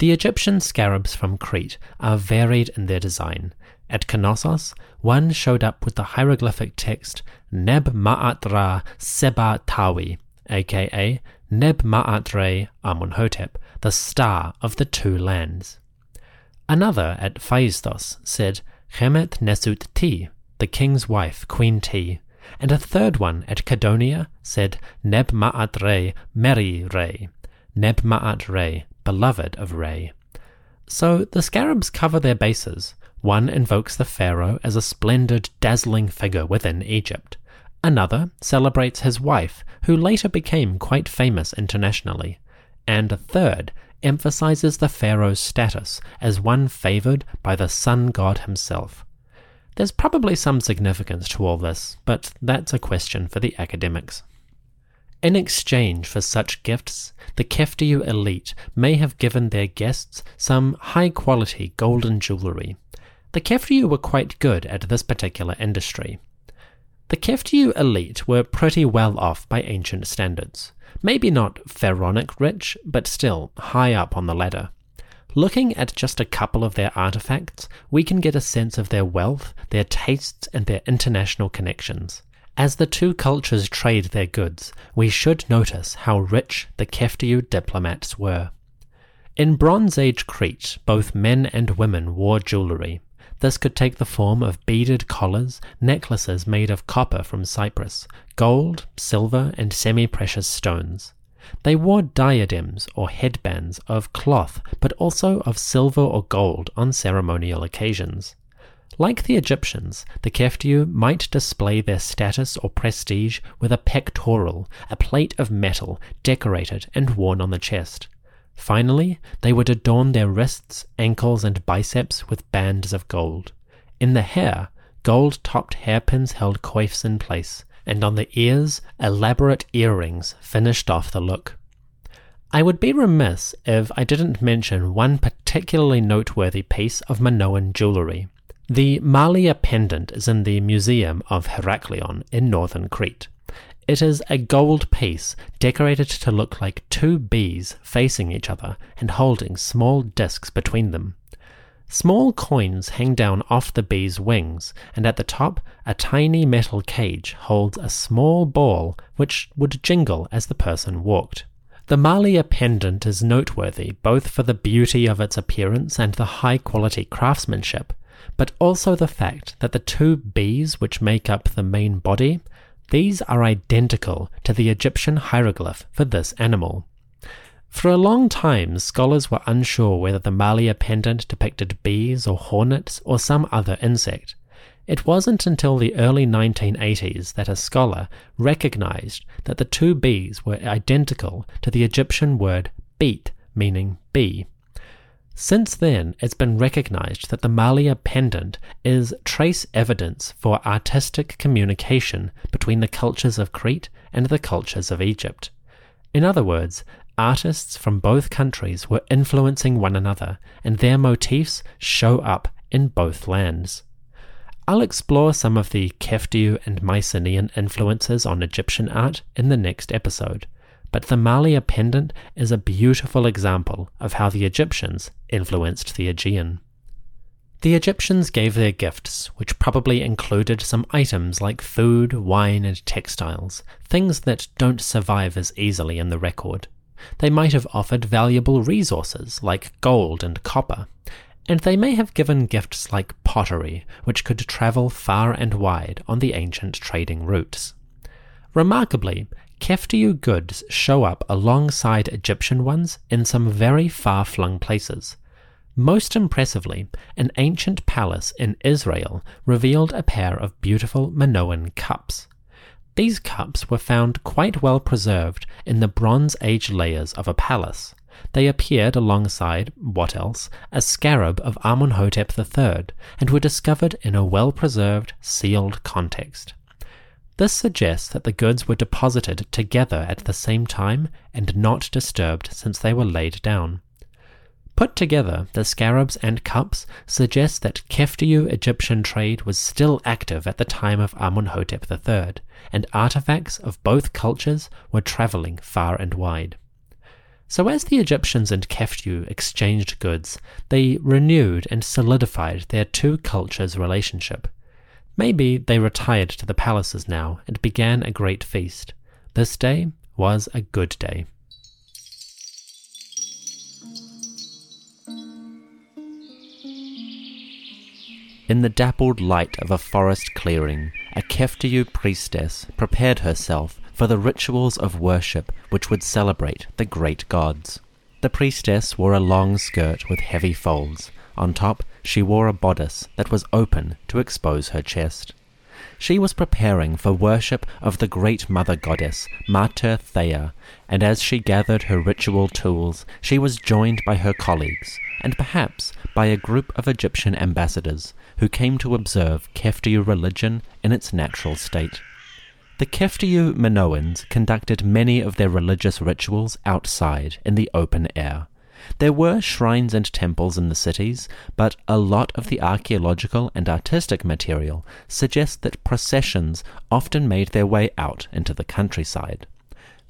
The Egyptian scarabs from Crete are varied in their design. At Knossos, one showed up with the hieroglyphic text Neb Ma'at Seba Tawi, aka Neb Ma'at Amunhotep, the star of the two lands. Another at Phaistos said Chemet Nesut Ti, the king's wife, Queen Tiye, and a third one at Kydonia said Neb Ma'at Re Meri Re, Neb Ma'at Re, beloved of Re. So the scarabs cover their bases. One invokes the pharaoh as a splendid, dazzling figure within Egypt. Another celebrates his wife, who later became quite famous internationally. And a third emphasizes the pharaoh's status as one favored by the sun god himself. There's probably some significance to all this, but that's a question for the academics. In exchange for such gifts, the Keftiu elite may have given their guests some high quality golden jewellery. The Keftiu were quite good at this particular industry. The Keftiu elite were pretty well off by ancient standards. Maybe not pharaonic rich, but still high up on the ladder. Looking at just a couple of their artifacts, we can get a sense of their wealth, their tastes, and their international connections. As the two cultures trade their goods, we should notice how rich the Keftiu diplomats were. In Bronze Age Crete, both men and women wore jewellery, this could take the form of beaded collars, necklaces made of copper from Cyprus, gold, silver, and semi precious stones. They wore diadems or headbands of cloth, but also of silver or gold on ceremonial occasions. Like the Egyptians, the Keftiu might display their status or prestige with a pectoral, a plate of metal decorated and worn on the chest. Finally, they would adorn their wrists, ankles, and biceps with bands of gold. In the hair, gold topped hairpins held coifs in place, and on the ears, elaborate earrings finished off the look. I would be remiss if I didn't mention one particularly noteworthy piece of Minoan jewellery. The Malia pendant is in the Museum of Heraklion in northern Crete. It is a gold piece decorated to look like two bees facing each other and holding small discs between them. Small coins hang down off the bee's wings, and at the top, a tiny metal cage holds a small ball which would jingle as the person walked. The Malia pendant is noteworthy both for the beauty of its appearance and the high quality craftsmanship, but also the fact that the two bees which make up the main body these are identical to the Egyptian hieroglyph for this animal. For a long time, scholars were unsure whether the Malia pendant depicted bees or hornets or some other insect. It wasn't until the early 1980s that a scholar recognized that the two bees were identical to the Egyptian word beat, meaning bee. Since then, it's been recognized that the Malia pendant is trace evidence for artistic communication between the cultures of Crete and the cultures of Egypt. In other words, artists from both countries were influencing one another, and their motifs show up in both lands. I'll explore some of the Keftiu and Mycenaean influences on Egyptian art in the next episode but the Malia pendant is a beautiful example of how the Egyptians influenced the Aegean. The Egyptians gave their gifts, which probably included some items like food, wine, and textiles, things that don't survive as easily in the record. They might have offered valuable resources like gold and copper, and they may have given gifts like pottery, which could travel far and wide on the ancient trading routes. Remarkably, Keftiu goods show up alongside Egyptian ones in some very far flung places. Most impressively, an ancient palace in Israel revealed a pair of beautiful Minoan cups. These cups were found quite well preserved in the Bronze Age layers of a palace. They appeared alongside, what else, a scarab of Amenhotep III, and were discovered in a well preserved, sealed context. This suggests that the goods were deposited together at the same time and not disturbed since they were laid down. Put together, the scarabs and cups suggest that Keftiu Egyptian trade was still active at the time of Amenhotep III, and artifacts of both cultures were traveling far and wide. So, as the Egyptians and Keftiu exchanged goods, they renewed and solidified their two cultures' relationship. Maybe they retired to the palaces now and began a great feast. This day was a good day. In the dappled light of a forest clearing, a Keftiu priestess prepared herself for the rituals of worship which would celebrate the great gods. The priestess wore a long skirt with heavy folds. On top, she wore a bodice that was open to expose her chest. She was preparing for worship of the great mother goddess, Mater Thea, and as she gathered her ritual tools, she was joined by her colleagues, and perhaps by a group of Egyptian ambassadors who came to observe Keftiu religion in its natural state. The Keftiu Minoans conducted many of their religious rituals outside in the open air. There were shrines and temples in the cities, but a lot of the archaeological and artistic material suggests that processions often made their way out into the countryside.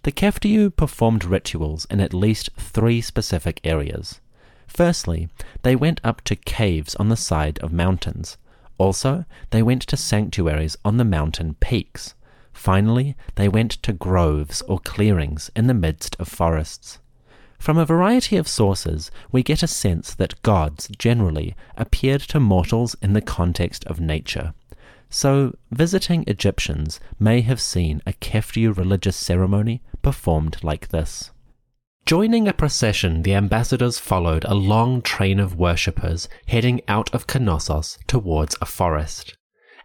The Keftiu performed rituals in at least three specific areas. Firstly, they went up to caves on the side of mountains. Also, they went to sanctuaries on the mountain peaks. Finally, they went to groves or clearings in the midst of forests. From a variety of sources, we get a sense that gods generally appeared to mortals in the context of nature. So, visiting Egyptians may have seen a Keftiu religious ceremony performed like this. Joining a procession, the ambassadors followed a long train of worshippers heading out of Knossos towards a forest.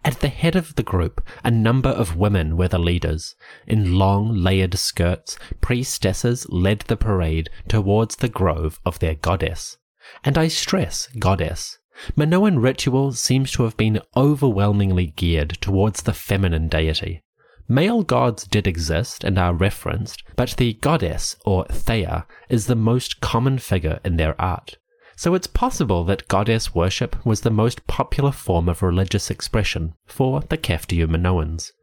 At the head of the group, a number of women were the leaders. In long, layered skirts, priestesses led the parade towards the grove of their goddess. And I stress goddess. Minoan ritual seems to have been overwhelmingly geared towards the feminine deity. Male gods did exist and are referenced, but the goddess, or Thea, is the most common figure in their art so it's possible that goddess worship was the most popular form of religious expression for the Keftiu Minoans.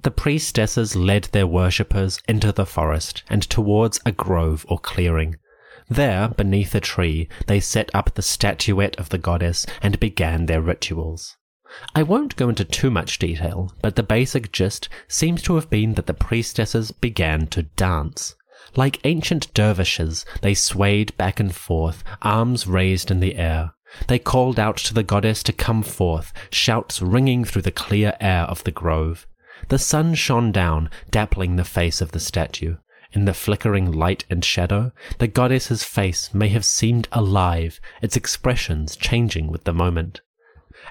The priestesses led their worshippers into the forest and towards a grove or clearing. There, beneath a tree, they set up the statuette of the goddess and began their rituals. I won't go into too much detail, but the basic gist seems to have been that the priestesses began to dance. Like ancient dervishes, they swayed back and forth, arms raised in the air. They called out to the goddess to come forth, shouts ringing through the clear air of the grove. The sun shone down, dappling the face of the statue. In the flickering light and shadow, the goddess's face may have seemed alive, its expressions changing with the moment.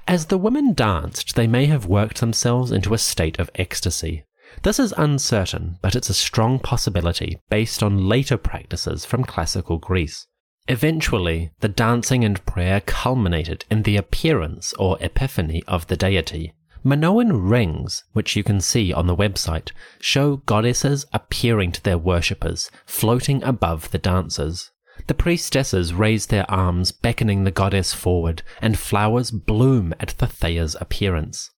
As the women danced, they may have worked themselves into a state of ecstasy. This is uncertain, but it's a strong possibility based on later practices from classical Greece. Eventually, the dancing and prayer culminated in the appearance or epiphany of the deity. Minoan rings, which you can see on the website, show goddesses appearing to their worshippers, floating above the dancers. The priestesses raise their arms, beckoning the goddess forward, and flowers bloom at the Thea's appearance.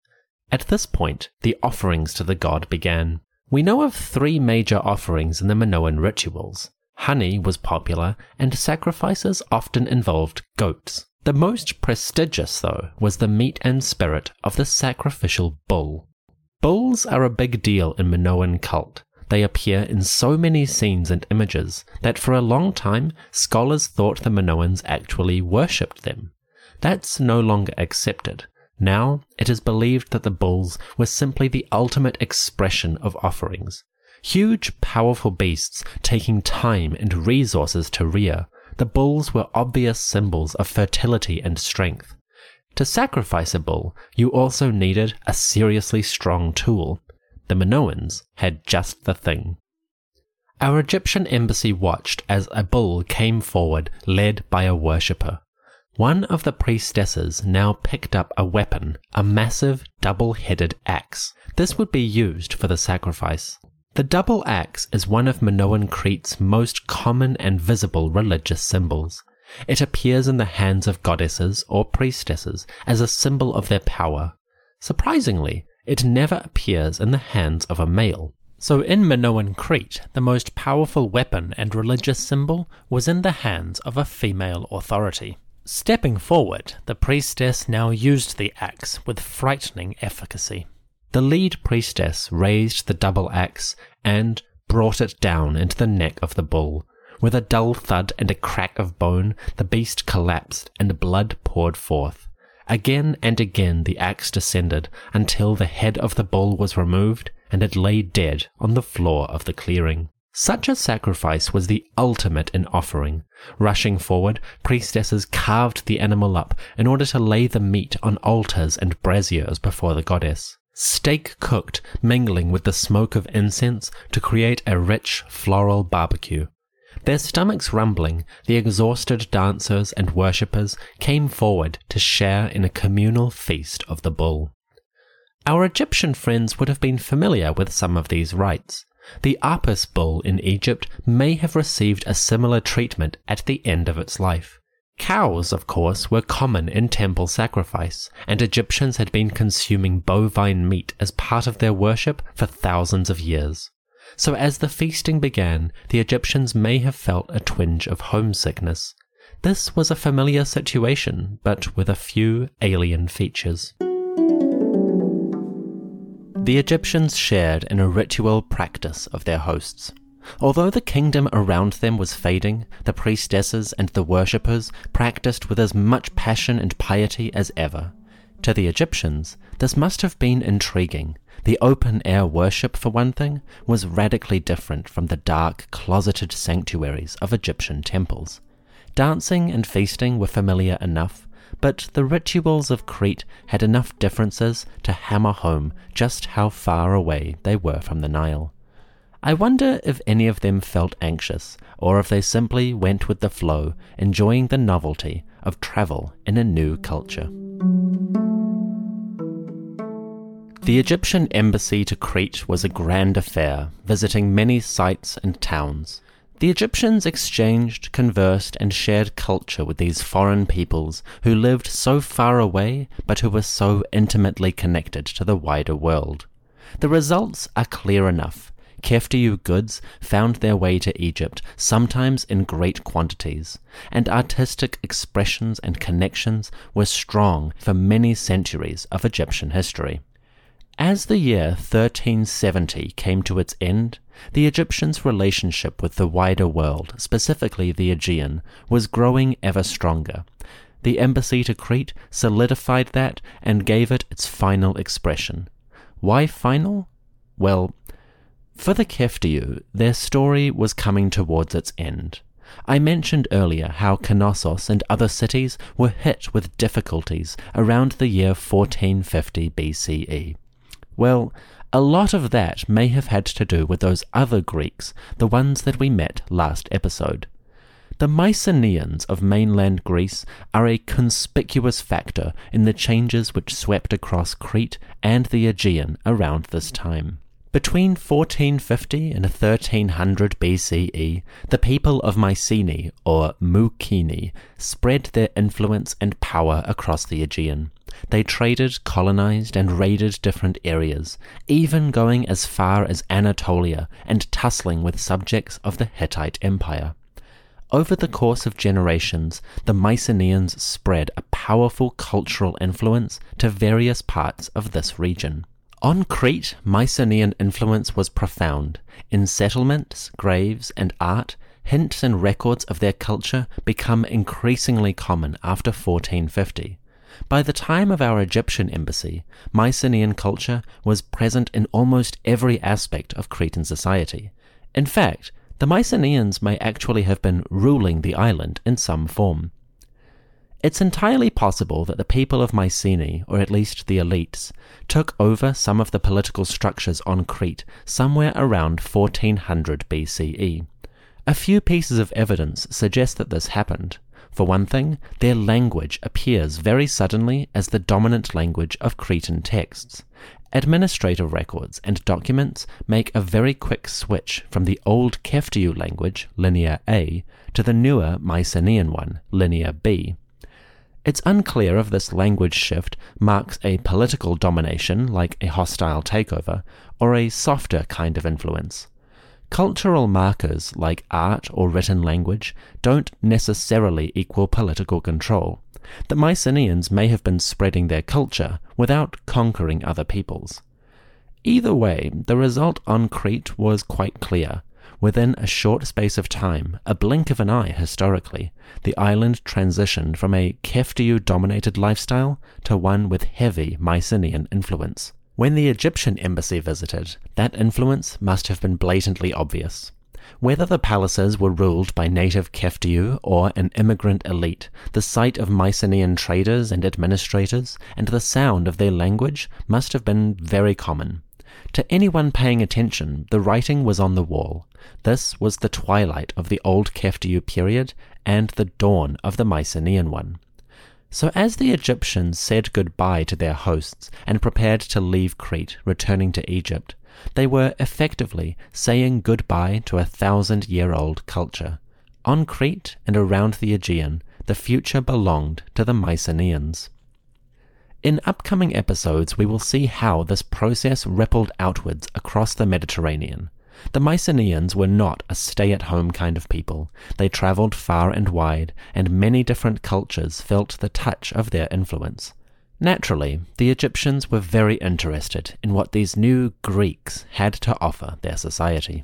At this point, the offerings to the god began. We know of three major offerings in the Minoan rituals. Honey was popular, and sacrifices often involved goats. The most prestigious, though, was the meat and spirit of the sacrificial bull. Bulls are a big deal in Minoan cult. They appear in so many scenes and images that for a long time scholars thought the Minoans actually worshipped them. That's no longer accepted. Now it is believed that the bulls were simply the ultimate expression of offerings. Huge, powerful beasts taking time and resources to rear, the bulls were obvious symbols of fertility and strength. To sacrifice a bull, you also needed a seriously strong tool. The Minoans had just the thing. Our Egyptian embassy watched as a bull came forward, led by a worshipper. One of the priestesses now picked up a weapon, a massive double headed axe. This would be used for the sacrifice. The double axe is one of Minoan Crete's most common and visible religious symbols. It appears in the hands of goddesses or priestesses as a symbol of their power. Surprisingly, it never appears in the hands of a male. So in Minoan Crete, the most powerful weapon and religious symbol was in the hands of a female authority. Stepping forward, the priestess now used the axe with frightening efficacy. The lead priestess raised the double axe and brought it down into the neck of the bull. With a dull thud and a crack of bone, the beast collapsed and blood poured forth. Again and again the axe descended until the head of the bull was removed and it lay dead on the floor of the clearing. Such a sacrifice was the ultimate in offering. Rushing forward, priestesses carved the animal up in order to lay the meat on altars and braziers before the goddess steak cooked, mingling with the smoke of incense to create a rich floral barbecue. Their stomachs rumbling, the exhausted dancers and worshippers came forward to share in a communal feast of the bull. Our Egyptian friends would have been familiar with some of these rites. The Apis bull in Egypt may have received a similar treatment at the end of its life. Cows, of course, were common in temple sacrifice, and Egyptians had been consuming bovine meat as part of their worship for thousands of years. So as the feasting began, the Egyptians may have felt a twinge of homesickness. This was a familiar situation, but with a few alien features. The Egyptians shared in a ritual practice of their hosts. Although the kingdom around them was fading, the priestesses and the worshippers practiced with as much passion and piety as ever. To the Egyptians, this must have been intriguing. The open air worship, for one thing, was radically different from the dark, closeted sanctuaries of Egyptian temples. Dancing and feasting were familiar enough, but the rituals of Crete had enough differences to hammer home just how far away they were from the Nile. I wonder if any of them felt anxious, or if they simply went with the flow, enjoying the novelty of travel in a new culture. The Egyptian embassy to Crete was a grand affair, visiting many sites and towns. The Egyptians exchanged, conversed, and shared culture with these foreign peoples who lived so far away but who were so intimately connected to the wider world. The results are clear enough. Keftiu goods found their way to Egypt, sometimes in great quantities, and artistic expressions and connections were strong for many centuries of Egyptian history. As the year 1370 came to its end, the Egyptians' relationship with the wider world, specifically the Aegean, was growing ever stronger. The embassy to Crete solidified that and gave it its final expression. Why final? Well, for the Keftiu, their story was coming towards its end. I mentioned earlier how Knossos and other cities were hit with difficulties around the year 1450 BCE. Well, a lot of that may have had to do with those other Greeks, the ones that we met last episode. The Mycenaeans of mainland Greece are a conspicuous factor in the changes which swept across Crete and the Aegean around this time. Between 1450 and 1300 BCE, the people of Mycenae, or Mycenae, spread their influence and power across the Aegean. They traded, colonized, and raided different areas, even going as far as Anatolia and tussling with subjects of the Hittite Empire. over the course of generations, the Mycenaeans spread a powerful cultural influence to various parts of this region. On Crete, Mycenaean influence was profound. In settlements, graves, and art, hints and records of their culture become increasingly common after 1450. By the time of our Egyptian embassy, Mycenaean culture was present in almost every aspect of Cretan society. In fact, the Mycenaeans may actually have been ruling the island in some form. It's entirely possible that the people of Mycenae, or at least the elites, took over some of the political structures on Crete somewhere around 1400 BCE. A few pieces of evidence suggest that this happened. For one thing, their language appears very suddenly as the dominant language of Cretan texts. Administrative records and documents make a very quick switch from the old Keftiu language, Linear A, to the newer Mycenaean one, Linear B. It's unclear if this language shift marks a political domination, like a hostile takeover, or a softer kind of influence. Cultural markers like art or written language don't necessarily equal political control. The Mycenaeans may have been spreading their culture without conquering other peoples. Either way, the result on Crete was quite clear. Within a short space of time, a blink of an eye historically, the island transitioned from a Keftiu dominated lifestyle to one with heavy Mycenaean influence. When the Egyptian embassy visited, that influence must have been blatantly obvious. Whether the palaces were ruled by native Keftiu or an immigrant elite, the sight of Mycenaean traders and administrators and the sound of their language must have been very common. To anyone paying attention, the writing was on the wall. This was the twilight of the old Keftiu period and the dawn of the Mycenaean one. So, as the Egyptians said goodbye to their hosts and prepared to leave Crete, returning to Egypt, they were effectively saying goodbye to a thousand year old culture. On Crete and around the Aegean, the future belonged to the Mycenaeans. In upcoming episodes, we will see how this process rippled outwards across the Mediterranean. The Mycenaeans were not a stay at home kind of people. They travelled far and wide, and many different cultures felt the touch of their influence. Naturally, the Egyptians were very interested in what these new Greeks had to offer their society.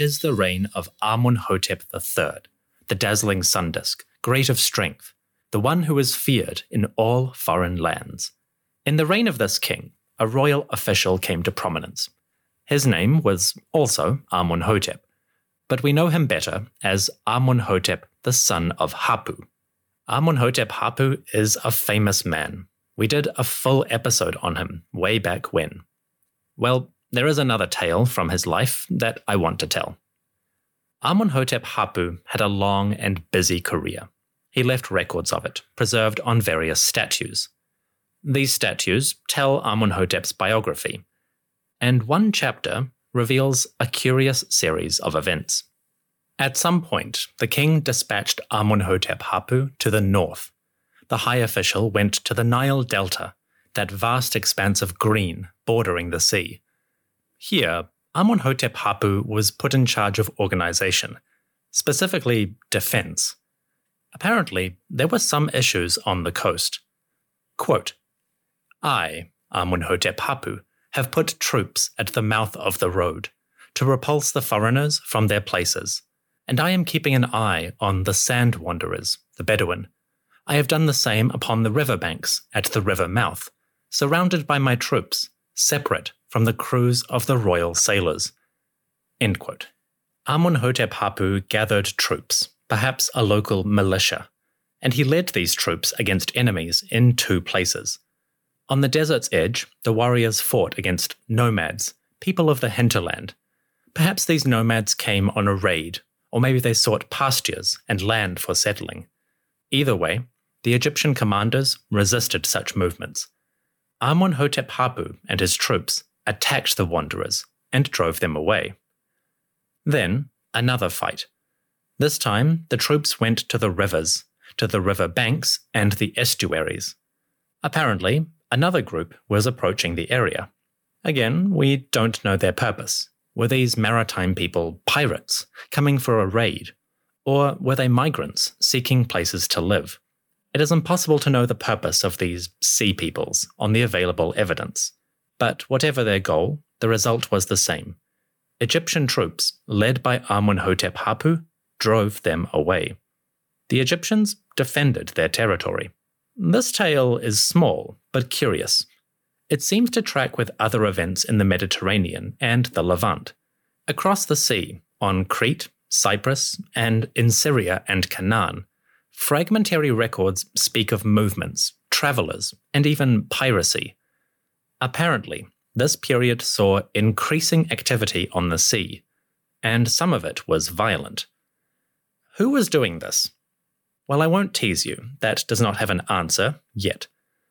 Is the reign of Amunhotep III, the dazzling sun disk, great of strength, the one who is feared in all foreign lands. In the reign of this king, a royal official came to prominence. His name was also Amunhotep, but we know him better as Amunhotep, the son of Hapu. Amunhotep Hapu is a famous man. We did a full episode on him way back when. Well, there is another tale from his life that I want to tell. Amunhotep Hapu had a long and busy career. He left records of it, preserved on various statues. These statues tell Amunhotep's biography, and one chapter reveals a curious series of events. At some point, the king dispatched Amunhotep Hapu to the north. The high official went to the Nile Delta, that vast expanse of green bordering the sea, here, Amunhotep Hapu was put in charge of organization, specifically defense. Apparently, there were some issues on the coast. Quote, I, Amunhotep Hapu, have put troops at the mouth of the road to repulse the foreigners from their places, and I am keeping an eye on the sand wanderers, the Bedouin, I have done the same upon the river banks at the river mouth, surrounded by my troops, separate from the crews of the royal sailors. Amunhotep Hapu gathered troops, perhaps a local militia, and he led these troops against enemies in two places. On the desert's edge, the warriors fought against nomads, people of the hinterland. Perhaps these nomads came on a raid, or maybe they sought pastures and land for settling. Either way, the Egyptian commanders resisted such movements. Amunhotep Hapu and his troops attacked the wanderers and drove them away. Then, another fight. This time, the troops went to the rivers, to the river banks and the estuaries. Apparently, Another group was approaching the area. Again, we don't know their purpose. Were these maritime people pirates coming for a raid? Or were they migrants seeking places to live? It is impossible to know the purpose of these sea peoples on the available evidence. But whatever their goal, the result was the same. Egyptian troops, led by Amunhotep Hapu, drove them away. The Egyptians defended their territory. This tale is small, but curious. It seems to track with other events in the Mediterranean and the Levant. Across the sea, on Crete, Cyprus, and in Syria and Canaan, fragmentary records speak of movements, travelers, and even piracy. Apparently, this period saw increasing activity on the sea, and some of it was violent. Who was doing this? Well, I won't tease you, that does not have an answer yet,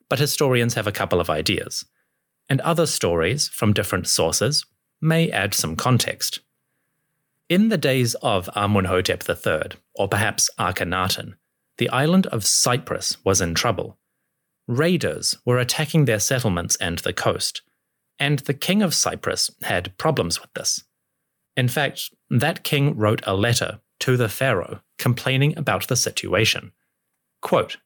but historians have a couple of ideas, and other stories from different sources may add some context. In the days of Amunhotep III, or perhaps Akhenaten, the island of Cyprus was in trouble. Raiders were attacking their settlements and the coast, and the king of Cyprus had problems with this. In fact, that king wrote a letter to the Pharaoh complaining about the situation. Quote,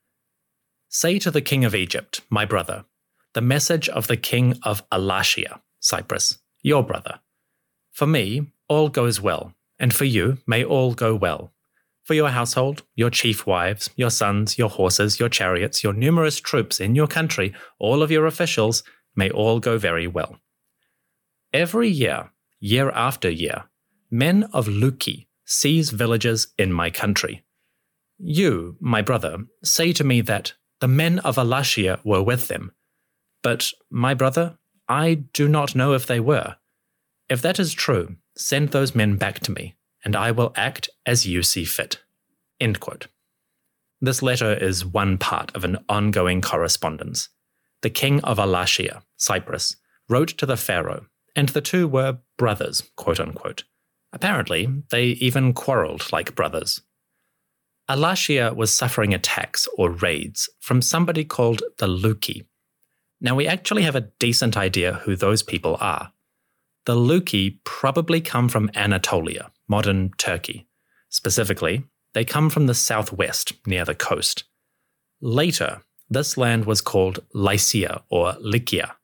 Say to the king of Egypt, my brother, the message of the king of Alashia, Cyprus, your brother. For me, all goes well, and for you, may all go well. For your household, your chief wives, your sons, your horses, your chariots, your numerous troops in your country, all of your officials, may all go very well. Every year, year after year, men of Luki, seize villages in my country. You, my brother, say to me that the men of Alashia were with them. But, my brother, I do not know if they were. If that is true, send those men back to me, and I will act as you see fit. End quote. This letter is one part of an ongoing correspondence. The king of Alashia, Cyprus, wrote to the pharaoh, and the two were brothers, quote unquote. Apparently, they even quarreled like brothers. Alashia was suffering attacks or raids from somebody called the Luki. Now, we actually have a decent idea who those people are. The Luki probably come from Anatolia, modern Turkey. Specifically, they come from the southwest, near the coast. Later, this land was called Lycia or Lycia,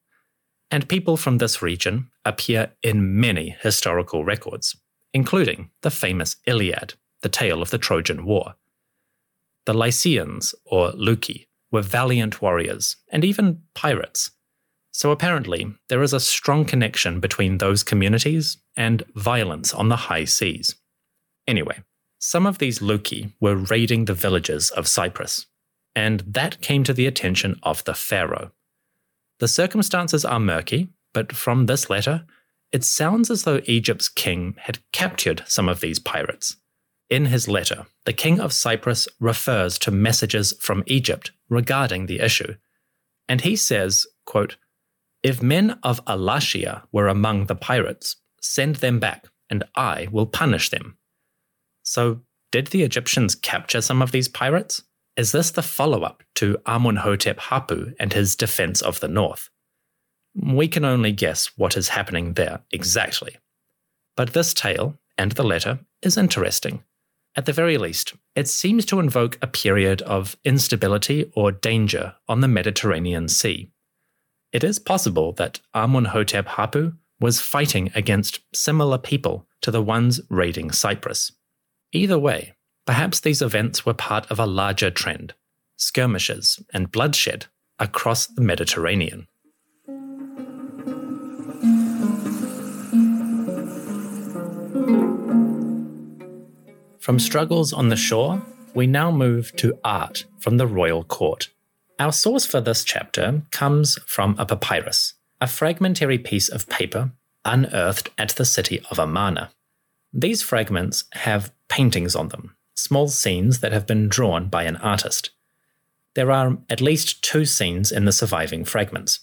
and people from this region appear in many historical records including the famous Iliad, the tale of the Trojan War. The Lycians, or Luki, were valiant warriors and even pirates. So apparently, there is a strong connection between those communities and violence on the high seas. Anyway, some of these Luki were raiding the villages of Cyprus, and that came to the attention of the pharaoh. The circumstances are murky, but from this letter, it sounds as though Egypt's king had captured some of these pirates. In his letter, the king of Cyprus refers to messages from Egypt regarding the issue. And he says, quote, If men of Alashia were among the pirates, send them back, and I will punish them. So, did the Egyptians capture some of these pirates? Is this the follow up to Amunhotep Hapu and his defense of the north? We can only guess what is happening there exactly. But this tale, and the letter, is interesting. At the very least, it seems to invoke a period of instability or danger on the Mediterranean Sea. It is possible that Amunhotep Hapu was fighting against similar people to the ones raiding Cyprus. Either way, perhaps these events were part of a larger trend, skirmishes, and bloodshed across the Mediterranean. From struggles on the shore, we now move to art from the royal court. Our source for this chapter comes from a papyrus, a fragmentary piece of paper unearthed at the city of Amarna. These fragments have paintings on them, small scenes that have been drawn by an artist. There are at least two scenes in the surviving fragments.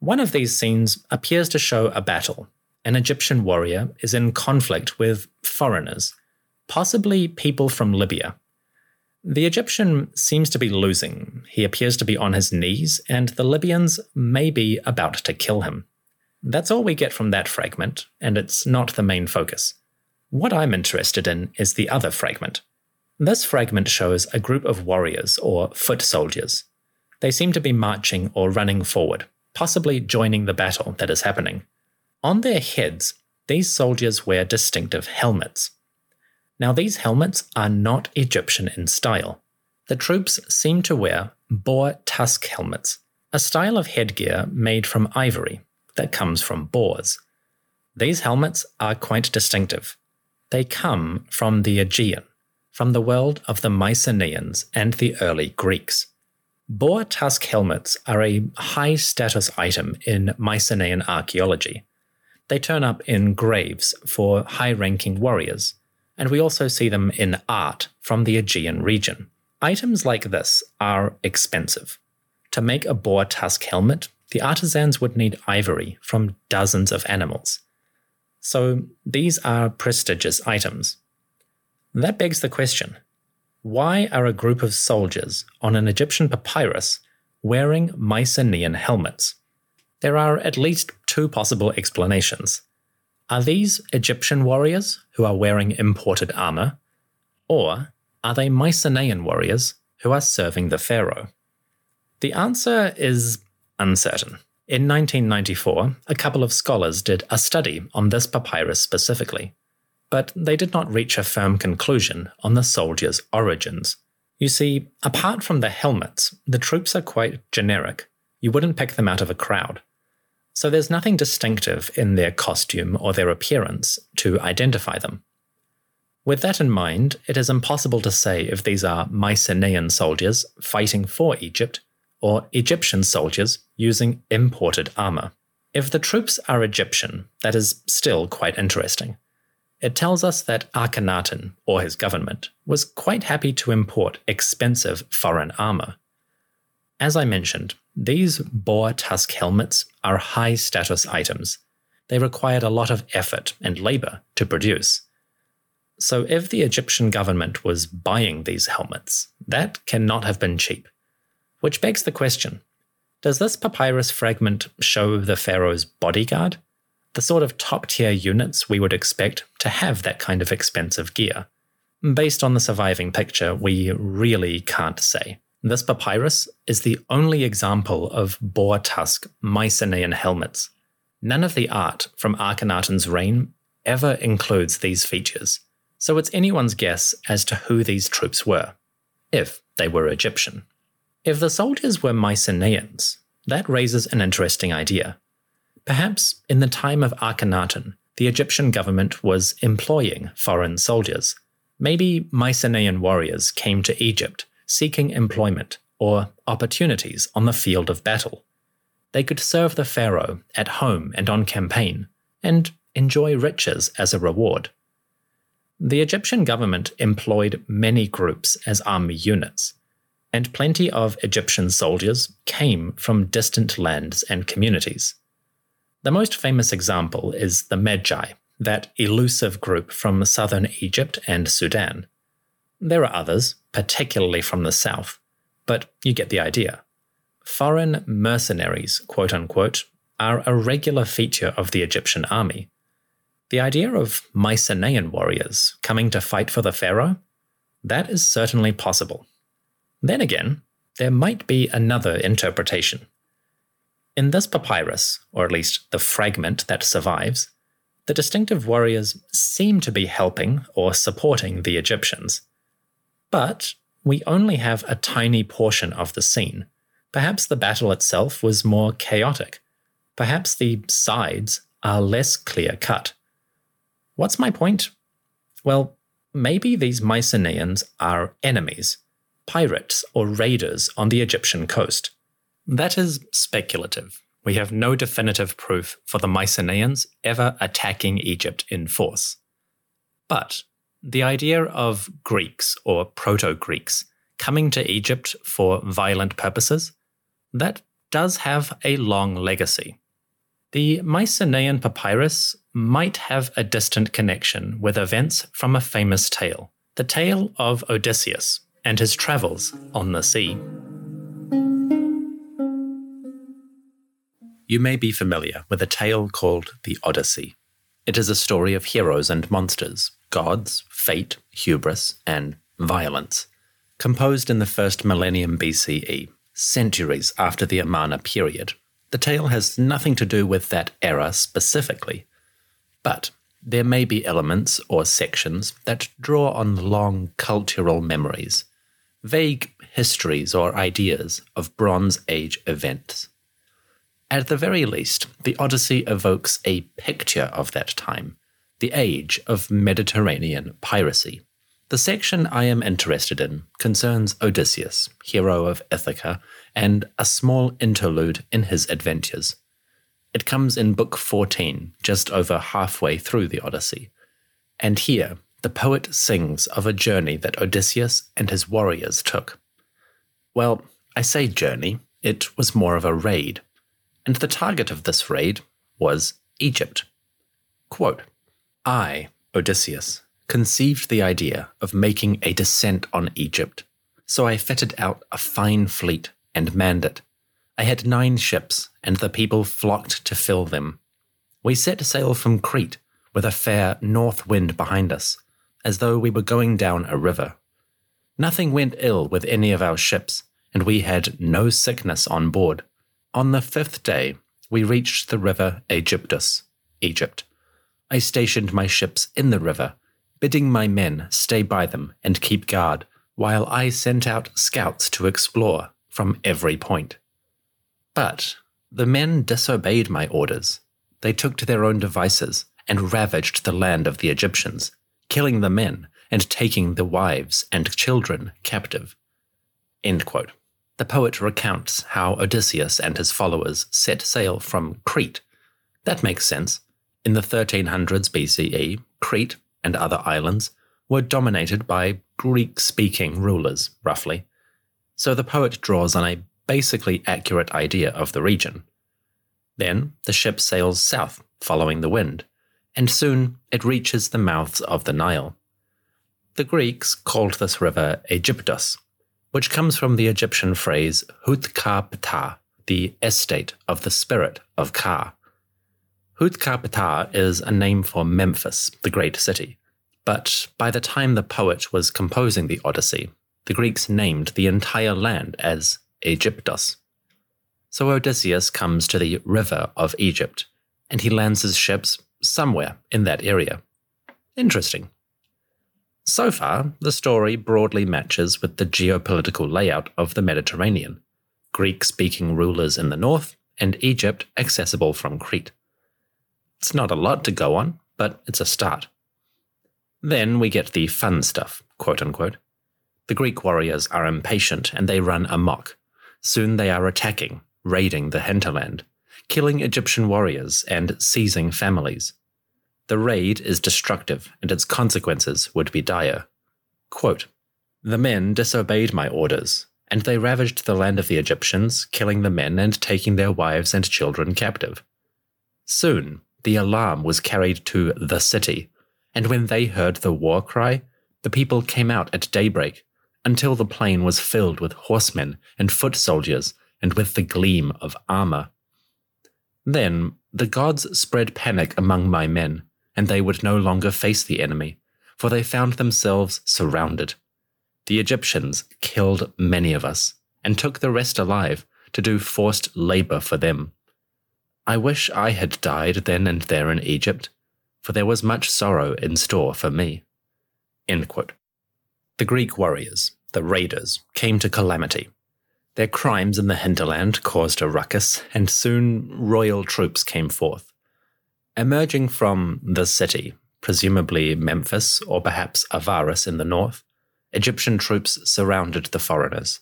One of these scenes appears to show a battle. An Egyptian warrior is in conflict with foreigners possibly people from Libya. The Egyptian seems to be losing. He appears to be on his knees, and the Libyans may be about to kill him. That's all we get from that fragment, and it's not the main focus. What I'm interested in is the other fragment. This fragment shows a group of warriors or foot soldiers. They seem to be marching or running forward, possibly joining the battle that is happening. On their heads, these soldiers wear distinctive helmets. Now, these helmets are not Egyptian in style. The troops seem to wear boar tusk helmets, a style of headgear made from ivory that comes from boars. These helmets are quite distinctive. They come from the Aegean, from the world of the Mycenaeans and the early Greeks. Boar tusk helmets are a high status item in Mycenaean archaeology. They turn up in graves for high ranking warriors and we also see them in art from the Aegean region. Items like this are expensive. To make a boar tusk helmet, the artisans would need ivory from dozens of animals. So these are prestigious items. That begs the question why are a group of soldiers on an Egyptian papyrus wearing Mycenaean helmets? There are at least two possible explanations. Are these Egyptian warriors who are wearing imported armor? Or are they Mycenaean warriors who are serving the pharaoh? The answer is uncertain. In 1994, a couple of scholars did a study on this papyrus specifically, but they did not reach a firm conclusion on the soldiers' origins. You see, apart from the helmets, the troops are quite generic. You wouldn't pick them out of a crowd. So there's nothing distinctive in their costume or their appearance to identify them. With that in mind, it is impossible to say if these are Mycenaean soldiers fighting for Egypt or Egyptian soldiers using imported armor. If the troops are Egyptian, that is still quite interesting. It tells us that Akhenaten, or his government, was quite happy to import expensive foreign armor. As I mentioned, these boar tusk helmets are high status items. They required a lot of effort and labor to produce. So, if the Egyptian government was buying these helmets, that cannot have been cheap. Which begs the question Does this papyrus fragment show the pharaoh's bodyguard? The sort of top tier units we would expect to have that kind of expensive gear. Based on the surviving picture, we really can't say. This papyrus is the only example of boar tusk Mycenaean helmets. None of the art from Akhenaten's reign ever includes these features, so it's anyone's guess as to who these troops were, if they were Egyptian. If the soldiers were Mycenaeans, that raises an interesting idea. Perhaps in the time of Akhenaten, the Egyptian government was employing foreign soldiers. Maybe Mycenaean warriors came to Egypt seeking employment or opportunities on the field of battle. They could serve the pharaoh at home and on campaign, and enjoy riches as a reward. The Egyptian government employed many groups as army units, and plenty of Egyptian soldiers came from distant lands and communities. The most famous example is the Medjay, that elusive group from southern Egypt and Sudan. There are others, particularly from the south, but you get the idea. Foreign mercenaries, quote unquote, are a regular feature of the Egyptian army. The idea of Mycenaean warriors coming to fight for the pharaoh? That is certainly possible. Then again, there might be another interpretation. In this papyrus, or at least the fragment that survives, the distinctive warriors seem to be helping or supporting the Egyptians. But we only have a tiny portion of the scene. Perhaps the battle itself was more chaotic. Perhaps the sides are less clear cut. What's my point? Well, maybe these Mycenaeans are enemies, pirates or raiders on the Egyptian coast. That is speculative. We have no definitive proof for the Mycenaeans ever attacking Egypt in force. But the idea of Greeks or Proto Greeks coming to Egypt for violent purposes, that does have a long legacy. The Mycenaean papyrus might have a distant connection with events from a famous tale, the tale of Odysseus and his travels on the sea. You may be familiar with a tale called the Odyssey. It is a story of heroes and monsters, gods, fate, hubris, and violence. Composed in the first millennium BCE, centuries after the Amarna period, the tale has nothing to do with that era specifically. But there may be elements or sections that draw on long cultural memories, vague histories or ideas of Bronze Age events. At the very least, the Odyssey evokes a picture of that time, the age of Mediterranean piracy. The section I am interested in concerns Odysseus, hero of Ithaca, and a small interlude in his adventures. It comes in Book 14, just over halfway through the Odyssey. And here, the poet sings of a journey that Odysseus and his warriors took. Well, I say journey, it was more of a raid and the target of this raid was Egypt. Quote, I, Odysseus, conceived the idea of making a descent on Egypt, so I fitted out a fine fleet and manned it. I had nine ships, and the people flocked to fill them. We set sail from Crete with a fair north wind behind us, as though we were going down a river. Nothing went ill with any of our ships, and we had no sickness on board. On the fifth day, we reached the river Aegyptus, Egypt. I stationed my ships in the river, bidding my men stay by them and keep guard, while I sent out scouts to explore from every point. But the men disobeyed my orders. They took to their own devices and ravaged the land of the Egyptians, killing the men and taking the wives and children captive. End quote the poet recounts how Odysseus and his followers set sail from Crete. That makes sense. In the 1300s BCE, Crete and other islands were dominated by Greek speaking rulers, roughly. So the poet draws on a basically accurate idea of the region. Then the ship sails south, following the wind, and soon it reaches the mouths of the Nile. The Greeks called this river Aegyptus, which comes from the Egyptian phrase Hut-ka-Ptah, the estate of the spirit of Ka. Hut-ka-Ptah is a name for Memphis, the great city. But by the time the poet was composing the Odyssey, the Greeks named the entire land as Aegyptos. So Odysseus comes to the river of Egypt, and he lands his ships somewhere in that area. Interesting. So far, the story broadly matches with the geopolitical layout of the Mediterranean Greek speaking rulers in the north, and Egypt accessible from Crete. It's not a lot to go on, but it's a start. Then we get the fun stuff, quote unquote. The Greek warriors are impatient and they run amok. Soon they are attacking, raiding the hinterland, killing Egyptian warriors and seizing families. The raid is destructive and its consequences would be dire. Quote, the men disobeyed my orders, and they ravaged the land of the Egyptians, killing the men and taking their wives and children captive. Soon, the alarm was carried to the city, and when they heard the war cry, the people came out at daybreak, until the plain was filled with horsemen and foot soldiers, and with the gleam of armor. Then the gods spread panic among my men, and they would no longer face the enemy, for they found themselves surrounded. The Egyptians killed many of us, and took the rest alive to do forced labor for them. I wish I had died then and there in Egypt, for there was much sorrow in store for me. The Greek warriors, the raiders, came to calamity. Their crimes in the hinterland caused a ruckus, and soon royal troops came forth. Emerging from the city, presumably Memphis or perhaps Avaris in the north, Egyptian troops surrounded the foreigners.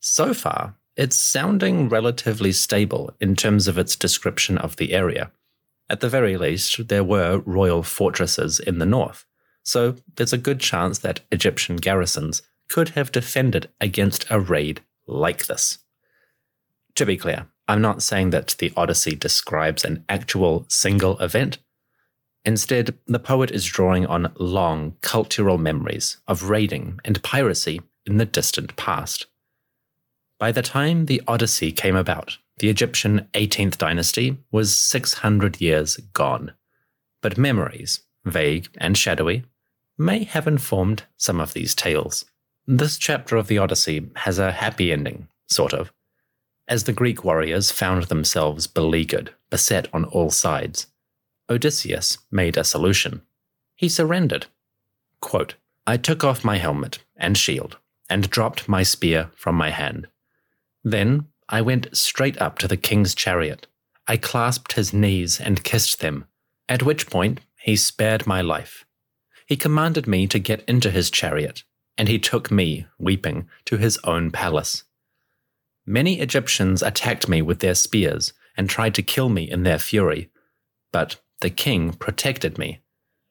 So far, it's sounding relatively stable in terms of its description of the area. At the very least, there were royal fortresses in the north, so there's a good chance that Egyptian garrisons could have defended against a raid like this. To be clear, I'm not saying that the Odyssey describes an actual single event. Instead, the poet is drawing on long cultural memories of raiding and piracy in the distant past. By the time the Odyssey came about, the Egyptian 18th dynasty was 600 years gone. But memories, vague and shadowy, may have informed some of these tales. This chapter of the Odyssey has a happy ending, sort of. As the Greek warriors found themselves beleaguered, beset on all sides, Odysseus made a solution. He surrendered. Quote, I took off my helmet and shield and dropped my spear from my hand. Then I went straight up to the king's chariot. I clasped his knees and kissed them, at which point he spared my life. He commanded me to get into his chariot and he took me, weeping, to his own palace. Many Egyptians attacked me with their spears and tried to kill me in their fury, but the king protected me,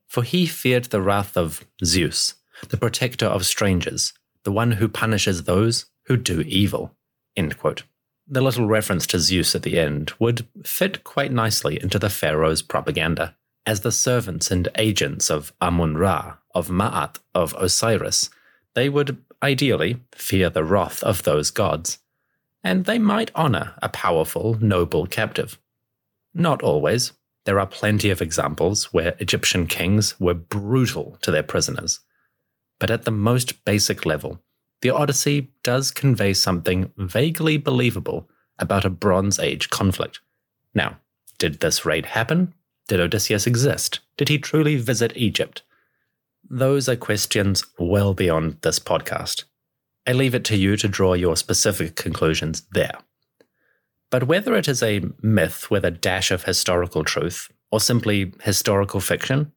for he feared the wrath of Zeus, the protector of strangers, the one who punishes those who do evil. The little reference to Zeus at the end would fit quite nicely into the pharaoh's propaganda, as the servants and agents of Amun Ra, of Ma'at, of Osiris, they would ideally fear the wrath of those gods, and they might honor a powerful, noble captive. Not always. There are plenty of examples where Egyptian kings were brutal to their prisoners. But at the most basic level, the Odyssey does convey something vaguely believable about a Bronze Age conflict. Now, did this raid happen? Did Odysseus exist? Did he truly visit Egypt? Those are questions well beyond this podcast. I leave it to you to draw your specific conclusions there. But whether it is a myth with a dash of historical truth, or simply historical fiction,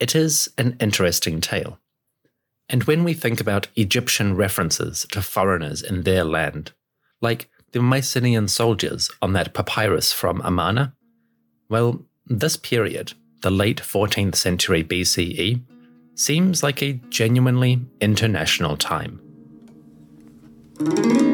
it is an interesting tale. And when we think about Egyptian references to foreigners in their land, like the Mycenaean soldiers on that papyrus from Amarna, well, this period, the late 14th century BCE, seems like a genuinely international time. Hey there,